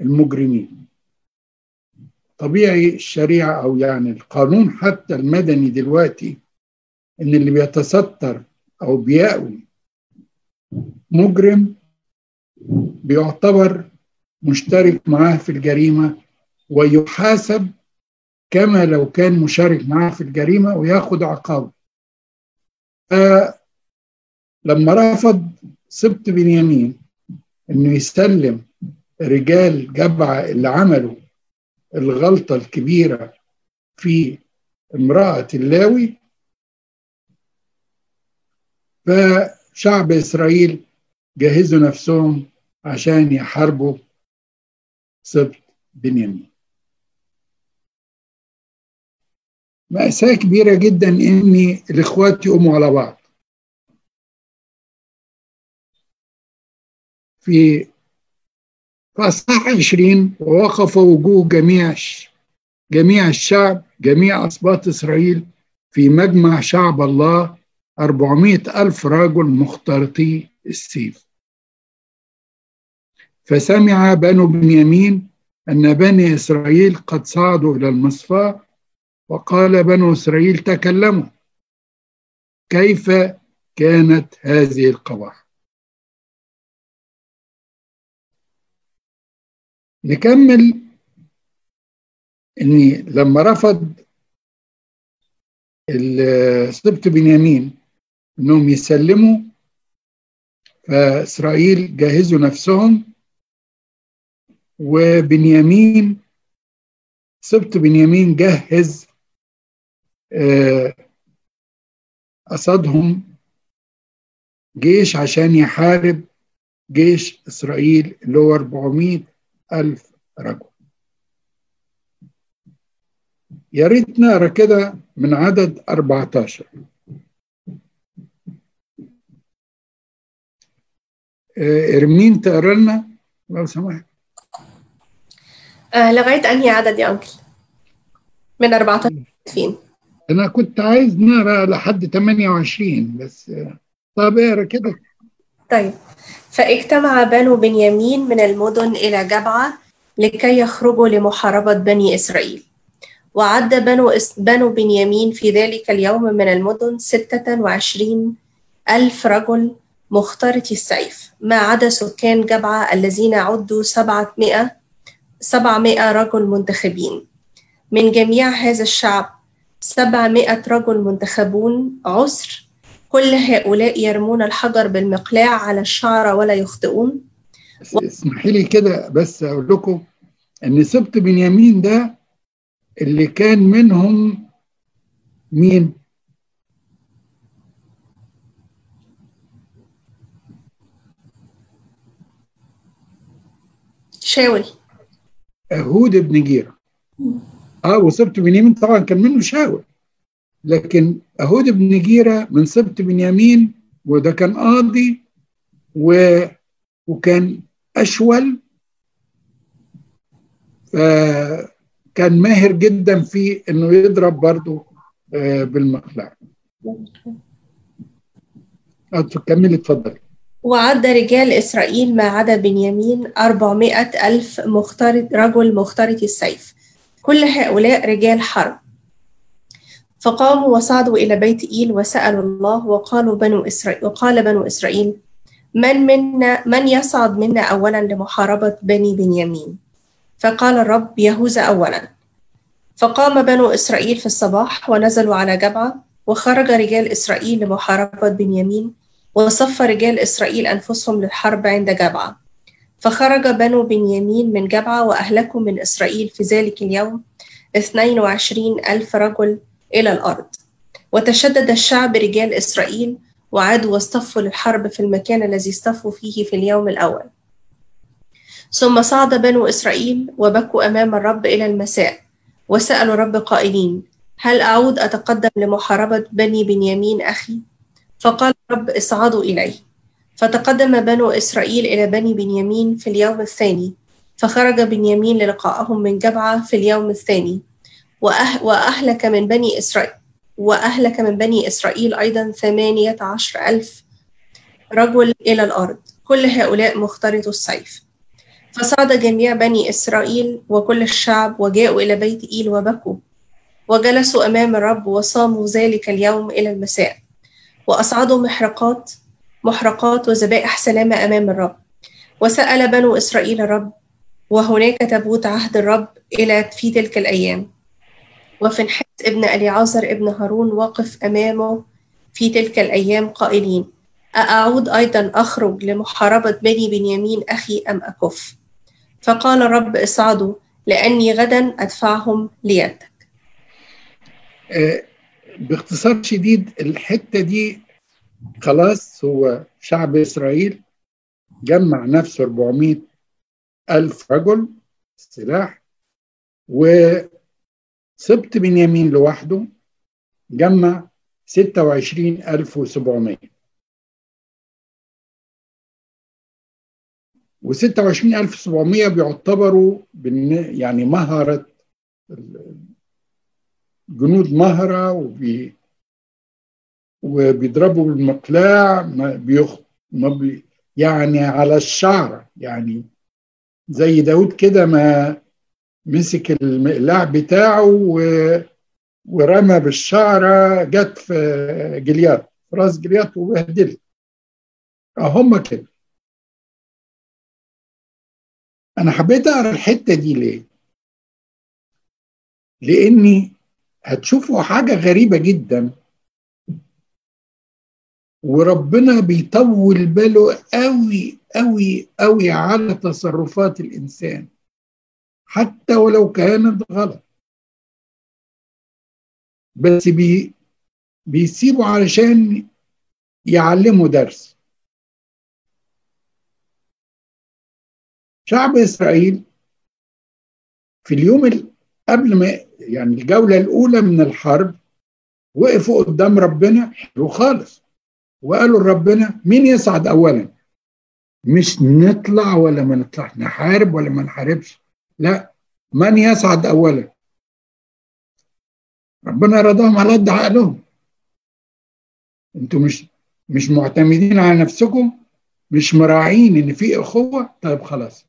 المجرمين. طبيعي الشريعة أو يعني القانون حتى المدني دلوقتي إن اللي بيتستر أو بيأوي مجرم بيعتبر مشترك معاه في الجريمة ويحاسب كما لو كان مشارك معاه في الجريمة وياخد عقابه. لما رفض سبط بنيامين إنه يسلم رجال جبعة اللي عملوا الغلطة الكبيرة في امرأة اللاوي فشعب إسرائيل جهزوا نفسهم عشان يحاربوا سبط بنيامين. مأساة كبيرة جدا إن الإخوات يقوموا على بعض. في أصحاح 20 ووقف وجوه جميع جميع الشعب جميع أسباط إسرائيل في مجمع شعب الله أربعمائة ألف رجل مختلطي السيف. فسمع بنو بنيامين أن بني إسرائيل قد صعدوا إلى المصفاه وقال بنو إسرائيل تكلموا. كيف كانت هذه القباحة نكمل. إني لما رفض سبط بنيامين إنهم يسلموا فإسرائيل جهزوا نفسهم وبنيامين سبط بنيامين جهز قصدهم جيش عشان يحارب جيش إسرائيل اللي هو 400 ألف رجل. يا ريت نقرأ كده من عدد 14 إرمين تقرأ لنا؟ لو سمحت. آه لغاية أنهي عدد يا أنكل؟ من 14 فين؟ أنا كنت عايز نقرأ لحد 28 بس آه، طب اقرأ كده طيب فاجتمع بنو بنيامين من المدن إلى جبعة لكي يخرجوا لمحاربة بني إسرائيل وعد بنو إس... بنو بنيامين في ذلك اليوم من المدن ستة وعشرين ألف رجل مخترتي السيف ما عدا سكان جبعة الذين عدوا سبعة مئة 700 رجل منتخبين. من جميع هذا الشعب 700 رجل منتخبون عسر. كل هؤلاء يرمون الحجر بالمقلاع على الشعرة ولا يخطئون. و... اسمحي لي كده بس أقول لكم أن سبط بنيامين ده اللي كان منهم مين؟ شاول. أهود بن جيرة آه وسبت بنيامين. طبعا كان منه شاول. لكن أهود بن جيرة من سبت بنيامين وده كان قاضي و... وكان أشول. فكان ماهر جدا في إنه يضرب برضه آه، بالمقلاع كملي اتفضلي وعد رجال إسرائيل ما عدا بنيامين أربعمائة ألف مخترط رجل مخترط السيف. كل هؤلاء رجال حرب. فقاموا وصعدوا إلى بيت إيل وسألوا الله وقالوا بنو إسرائيل وقال بنو إسرائيل من منا من يصعد منا أولا لمحاربة بني بنيامين؟ فقال الرب يهوذا أولا. فقام بنو إسرائيل في الصباح ونزلوا على جبعة وخرج رجال إسرائيل لمحاربة بنيامين وصف رجال إسرائيل أنفسهم للحرب عند جبعة. فخرج بنو بنيامين من جبعة وأهلكوا من إسرائيل في ذلك اليوم اثنين وعشرين ألف رجل إلى الأرض. وتشدد الشعب رجال إسرائيل وعادوا واصطفوا للحرب في المكان الذي اصطفوا فيه في اليوم الأول. ثم صعد بنو إسرائيل وبكوا أمام الرب إلى المساء وسألوا الرب قائلين هل أعود أتقدم لمحاربة بني بنيامين أخي؟ فقال الرب اصعدوا إليه. فتقدم بنو إسرائيل إلى بني بنيامين في اليوم الثاني فخرج بنيامين للقائهم من جبعة في اليوم الثاني. وأه وأهلك من بني إسرائيل وأهلك من بني إسرائيل أيضا ثمانية عشر ألف رجل إلى الأرض كل هؤلاء مختلط السيف. فصعد جميع بني إسرائيل وكل الشعب وجاءوا إلى بيت إيل وبكوا. وجلسوا أمام الرب وصاموا ذلك اليوم إلى المساء. وأصعدوا محرقات محرقات وذبائح سلامة أمام الرب. وسأل بنو إسرائيل الرب وهناك تبوت عهد الرب إلى في تلك الأيام. وفنحاس ابن أليعازر ابن هارون واقف أمامه في تلك الأيام قائلين أأعود أيضا أخرج لمحاربة بني بنيامين أخي أم أكف؟ فقال الرب اصعدوا لأني غدا أدفعهم ليدك. آه، باختصار شديد الحتة دي خلاص هو شعب إسرائيل جمع نفسه 400 ألف رجل سلاح وسبت بنيامين لوحده جمع 26700 و26700 بيعتبروا يعني مهرة جنود مهرة وبي وبيضربوا بالمقلاع ما بيخ ما بي يعني على الشعر. يعني زي داود كده ما مسك المقلاع بتاعه و... ورمى بالشعرة جت في جليات راس جليات وبهدلت. هم كده. أنا حبيت أقرأ الحتة دي ليه؟ لأني هتشوفوا حاجة غريبة جدا. وربنا بيطول باله قوي قوي قوي على تصرفات الإنسان حتى ولو كانت غلط. بس بي بيسيبه علشان يعلمه درس. شعب إسرائيل في اليوم قبل ما يعني الجولة الأولى من الحرب وقفوا قدام ربنا حلو خالص. وقالوا لربنا مين يصعد اولا؟ مش نطلع ولا ما نطلع نحارب ولا ما نحاربش لا من يصعد اولا؟ ربنا رضاهم على قد عقلهم. أنتوا مش مش معتمدين على نفسكم مش مراعين إن في إخوة؟ طيب خلاص.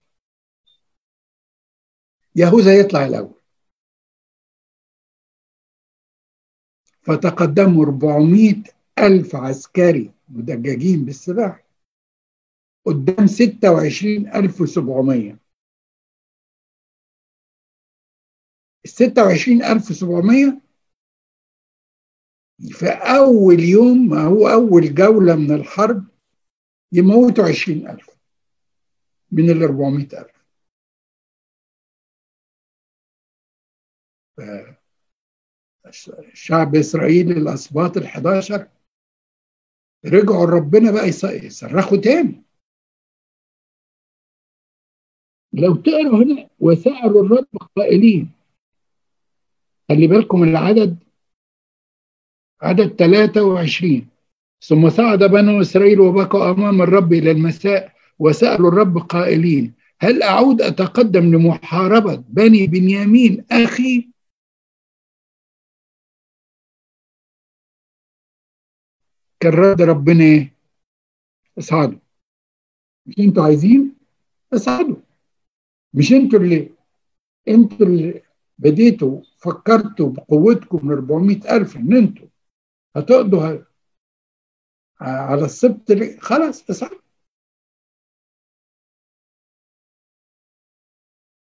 يهوذا يطلع الأول. فتقدموا 400 ألف عسكري مدججين بالسلاح قدام 26700 ال 26700 في أول يوم ما هو أول جولة من الحرب يموتوا 20000 من ال 400000 شعب إسرائيل الاسباط ال11 رجعوا لربنا بقى يصرخوا تاني. لو تقروا هنا وسألوا الرب قائلين خلي بالكم العدد عدد 23 ثم صعد بنو إسرائيل وبكوا أمام الرب إلى المساء وسألوا الرب قائلين هل أعود أتقدم لمحاربة بني بنيامين أخي؟ كان رد ربنا إيه؟ اصعدوا مش أنتوا عايزين؟ اصعدوا مش أنتوا اللي أنتوا اللي بديتوا فكرتوا بقوتكم من 400 ألف إن أنتوا هتقضوا على السبت خلاص اصعدوا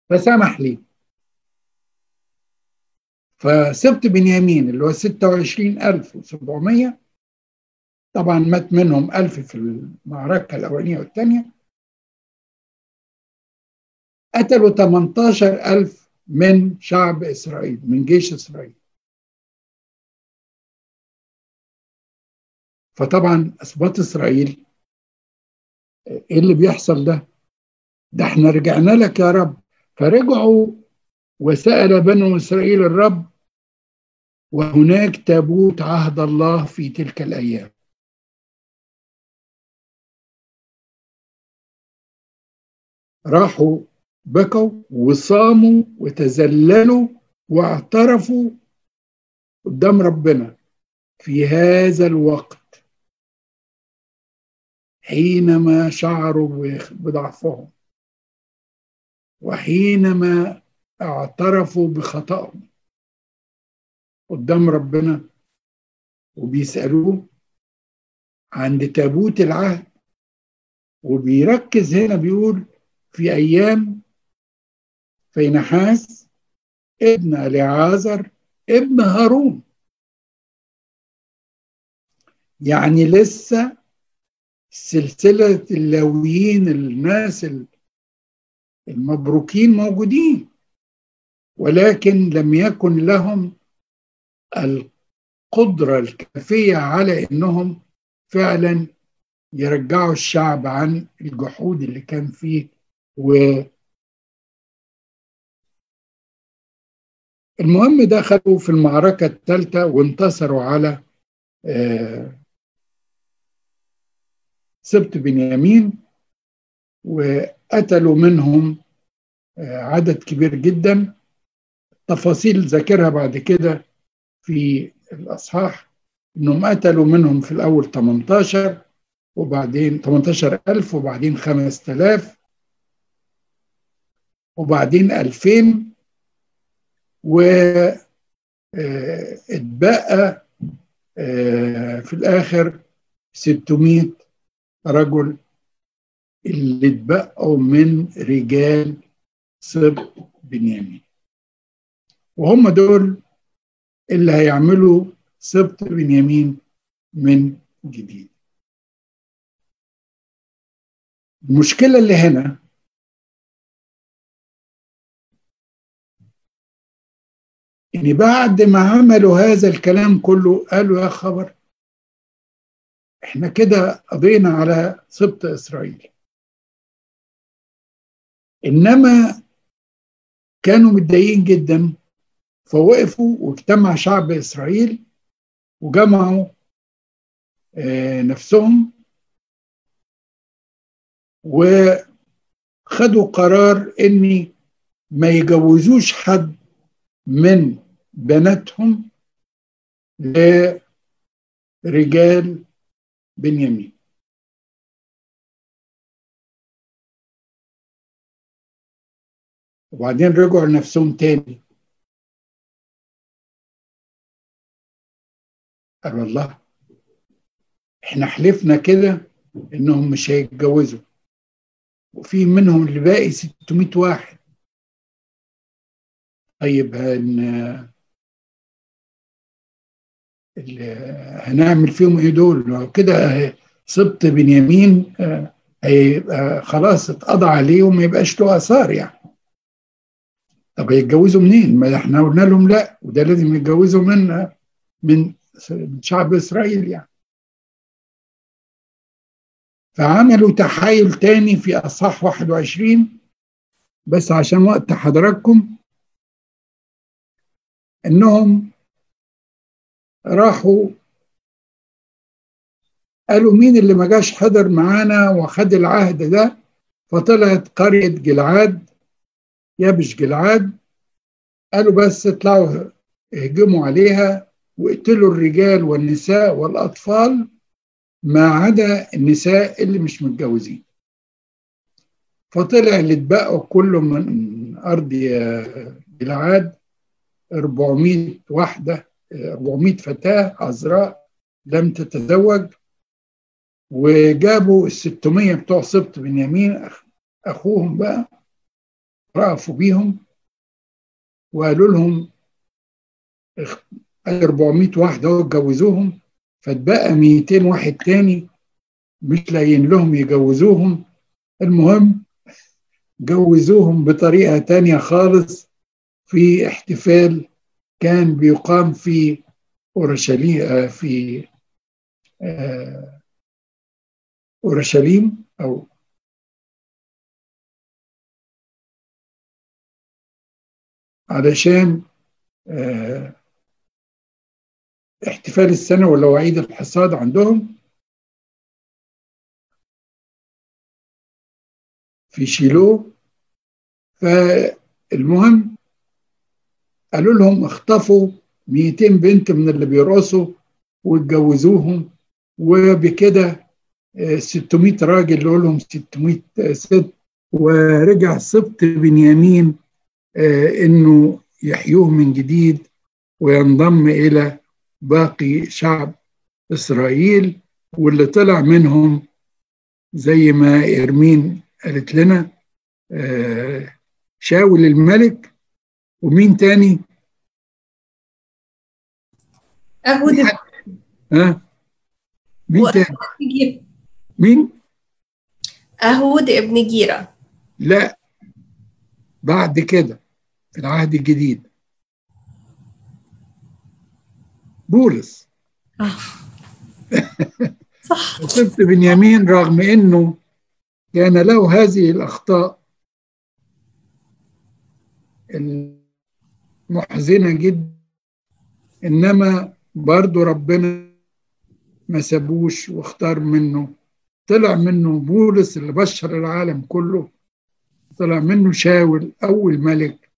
فسمح لي. فسبت بنيامين اللي هو 26700 طبعا مات منهم ألف في المعركة الأولانية والثانية. قتلوا 18 ألف من شعب إسرائيل من جيش إسرائيل. فطبعا أسباط إسرائيل إيه اللي بيحصل ده؟ ده إحنا رجعنا لك يا رب. فرجعوا وسأل بنو إسرائيل الرب وهناك تابوت عهد الله في تلك الأيام. راحوا بكوا وصاموا وتذللوا واعترفوا قدام ربنا في هذا الوقت حينما شعروا بضعفهم وحينما اعترفوا بخطأهم قدام ربنا وبيسألوه عند تابوت العهد وبيركز هنا بيقول في أيام فينحاس ابن أليعازر ابن هارون. يعني لسه سلسلة اللاويين الناس المبروكين موجودين. ولكن لم يكن لهم القدرة الكافية على إنهم فعلا يرجعوا الشعب عن الجحود اللي كان فيه و المهم دخلوا في المعركة الثالثة وانتصروا على سبت بنيامين وقتلوا منهم عدد كبير جدا. تفاصيل ذاكرها بعد كده في الأصحاح إنهم قتلوا منهم في الأول 18 وبعدين 18000 وبعدين 5000 وبعدين 2000 واتبقى في الآخر 600 رجل اللي اتبقوا من رجال سبط بنيامين. وهم دول اللي هيعملوا سبط بنيامين من جديد. المشكلة اللي هنا إن بعد ما عملوا هذا الكلام كله قالوا يا خبر إحنا كده قضينا على سبط إسرائيل. إنما كانوا متضايقين جدا فوقفوا واجتمع شعب إسرائيل وجمعوا نفسهم وخدوا قرار إني ما يجوزوش حد من بناتهم لرجال بنيامين. وبعدين رجعوا لنفسهم تاني. قالوا الله إحنا حلفنا كده انهم مش هيتجوزوا. وفي منهم اللي باقي 600 واحد. طيب هن هنعمل فيهم إيه دول؟ كده سبط بنيامين هيبقى خلاص اتقضى عليه وما يبقاش له آثار يعني. طب يتجوزوا منين؟ ما إحنا قلنا لهم لا وده لازم يتجوزوا من من شعب إسرائيل يعني. فعملوا تحايل تاني في أصحاح 21 بس عشان وقت حضراتكم انهم راحوا قالوا مين اللي ما جاش حضر معانا وخد العهد ده؟ فطلعت قرية جلعاد يبش جلعاد. قالوا بس اطلعوا اهجموا عليها واقتلوا الرجال والنساء والأطفال ما عدا النساء اللي مش متجوزين. فطلع اللي اتبقوا كله من أرض جلعاد 400 واحدة 400 فتاة عذراء لم تتزوج وجابوا ال 600 بتوع سبط بنيامين أخوهم بقى رأفوا بيهم وقالوا لهم 400 واحدة واتجوزوهم فاتبقى 200 واحد تاني مش لاقيين لهم يجوزوهم. المهم جوزوهم بطريقة تانية خالص. في احتفال كان بيقام في أورشليم في أورشليم أو علشان احتفال السنة ولا عيد الحصاد عندهم. في شيلو. فالمهم قالوا لهم اخطفوا 200 بنت من اللي بيرقصوا واتجوزوهم وبكده 600 راجل اللي لهم 600 ست. ورجع سبط بنيامين إنه يحيوه من جديد وينضم إلى باقي شعب إسرائيل واللي طلع منهم زي ما إرمين قالت لنا شاول الملك ومين تاني؟ أهود ها؟ مين تاني؟ مين؟ أهود ابن جيرة لا بعد كده في العهد الجديد بولس آه. [laughs] صح سبت بنيامين رغم إنه كان له هذه الأخطاء المحزنه جدا. إنما برضو ربنا ما سابوش واختار منه. طلع منه بولس اللي بشر العالم كله. طلع منه شاول أول ملك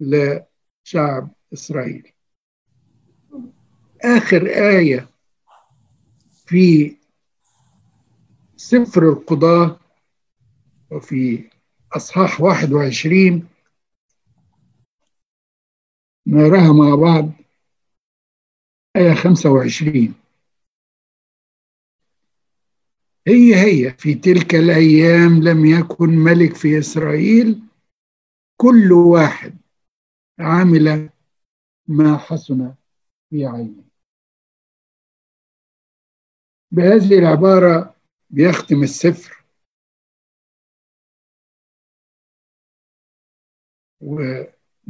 لشعب إسرائيل. آخر آية في سفر القضاة وفي أصحاح 21 نراها مع بعض آية 25 هي هي في تلك الأيام لم يكن ملك في إسرائيل كل واحد عمل ما حسن في عينه. بهذه العبارة بيختم السفر.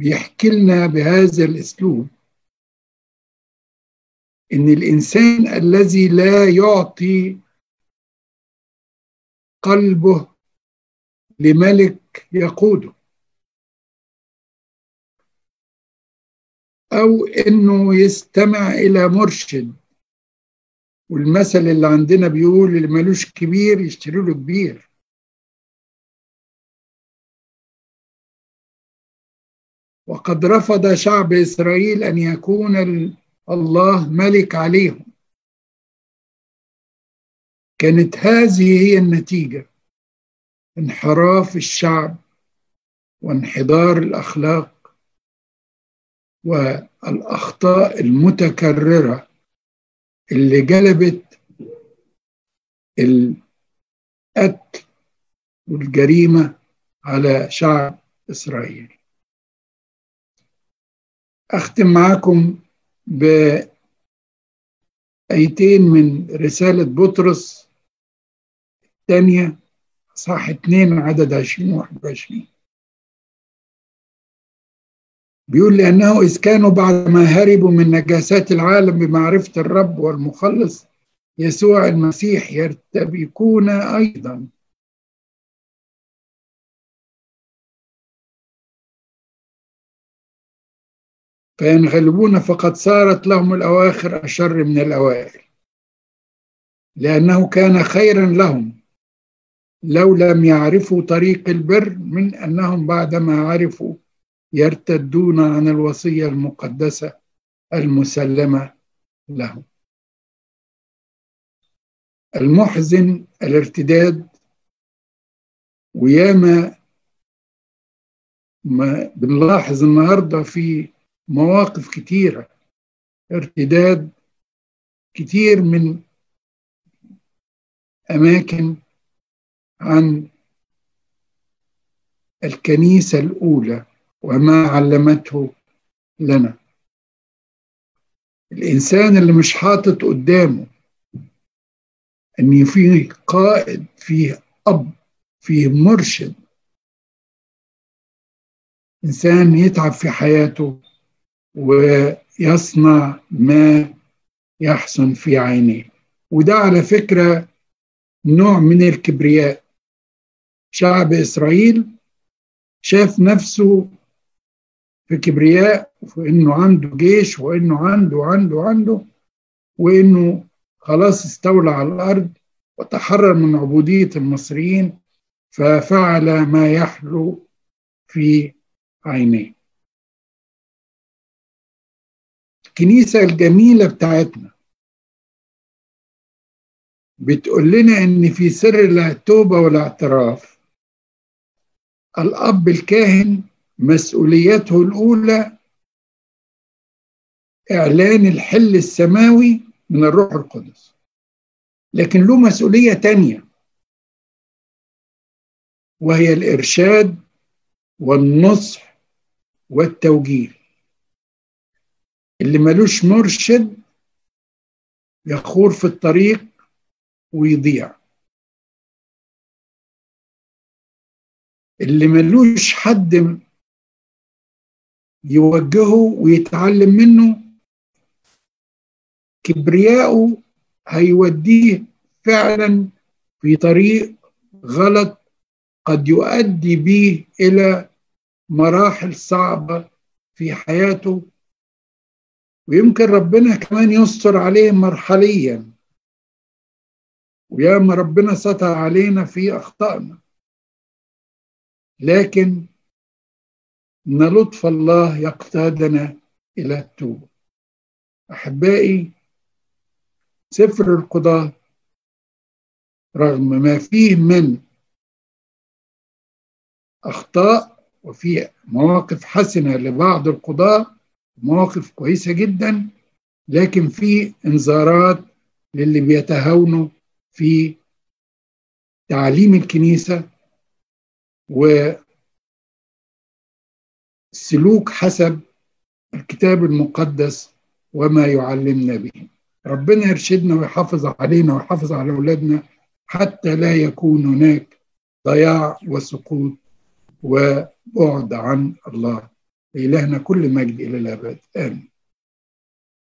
وبيحكي لنا بهذا الأسلوب إن الإنسان الذي لا يعطي قلبه لملك يقوده أو إنه يستمع إلى مرشد والمثل اللي عندنا بيقول اللي ملوش كبير يشتري له كبير. وقد رفض شعب إسرائيل أن يكون الله ملك عليهم. كانت هذه هي النتيجة. انحراف الشعب وانحدار الأخلاق والأخطاء المتكررة اللي جلبت القتل والجريمة على شعب إسرائيل. أختم معاكم بأيتين من رسالة بطرس الثانية صح اتنين عدد عشرين واحد وعشرين. بيقول لأنه إذ كانوا بعدما هربوا من نجاسات العالم بمعرفة الرب والمخلص يسوع المسيح يرتبكون أيضا. فينغلبون فقد صارت لهم الأواخر أشر من الأوائل. لأنه كان خيرا لهم لو لم يعرفوا طريق البر من أنهم بعدما عرفوا يرتدون عن الوصية المقدسة المسلمة لهم. المحزن الارتداد وياما ما بنلاحظ النهارده في مواقف كتيرة ارتداد كتير من أماكن عن الكنيسة الأولى وما علمته لنا. الإنسان اللي مش حاطط قدامه أن فيه قائد فيه أب فيه مرشد إنسان يتعب في حياته ويصنع ما يحسن في عينيه. وده على فكرة نوع من الكبرياء. شعب إسرائيل شاف نفسه في كبرياء في انه عنده جيش وإنه عنده عنده عنده وإنه خلاص استولى على الأرض وتحرر من عبودية المصريين ففعل ما يحلو في عينيه. الكنيسة الجميلة بتاعتنا. بتقول لنا إن في سر التوبة والاعتراف. الأب الكاهن مسؤوليته الأولى إعلان الحل السماوي من الروح القدس. لكن له مسؤولية تانية وهي الإرشاد والنصح والتوجيه. اللي ملوش مرشد يخور في الطريق ويضيع. اللي ملوش حد يوجهه ويتعلم منه كبرياءه هيوديه فعلا في طريق غلط قد يؤدي به إلى مراحل صعبة في حياته ويمكن ربنا كمان يستر عليه مرحليا. وياما ربنا ستر علينا في أخطائنا. لكن ان لطف الله يقتادنا إلى التوبه أحبائي سفر القضاة رغم ما فيه من أخطاء وفي مواقف حسنة لبعض القضاة مواقف كويسة جدا لكن في انذارات للي بيتهاونوا في تعليم الكنيسة والسلوك حسب الكتاب المقدس وما يعلمنا به. ربنا يرشدنا ويحافظ علينا ويحافظ على أولادنا حتى لا يكون هناك ضياع وسقوط وبعد عن الله. لإلهنا كل مجد إلى الأبد. آمين.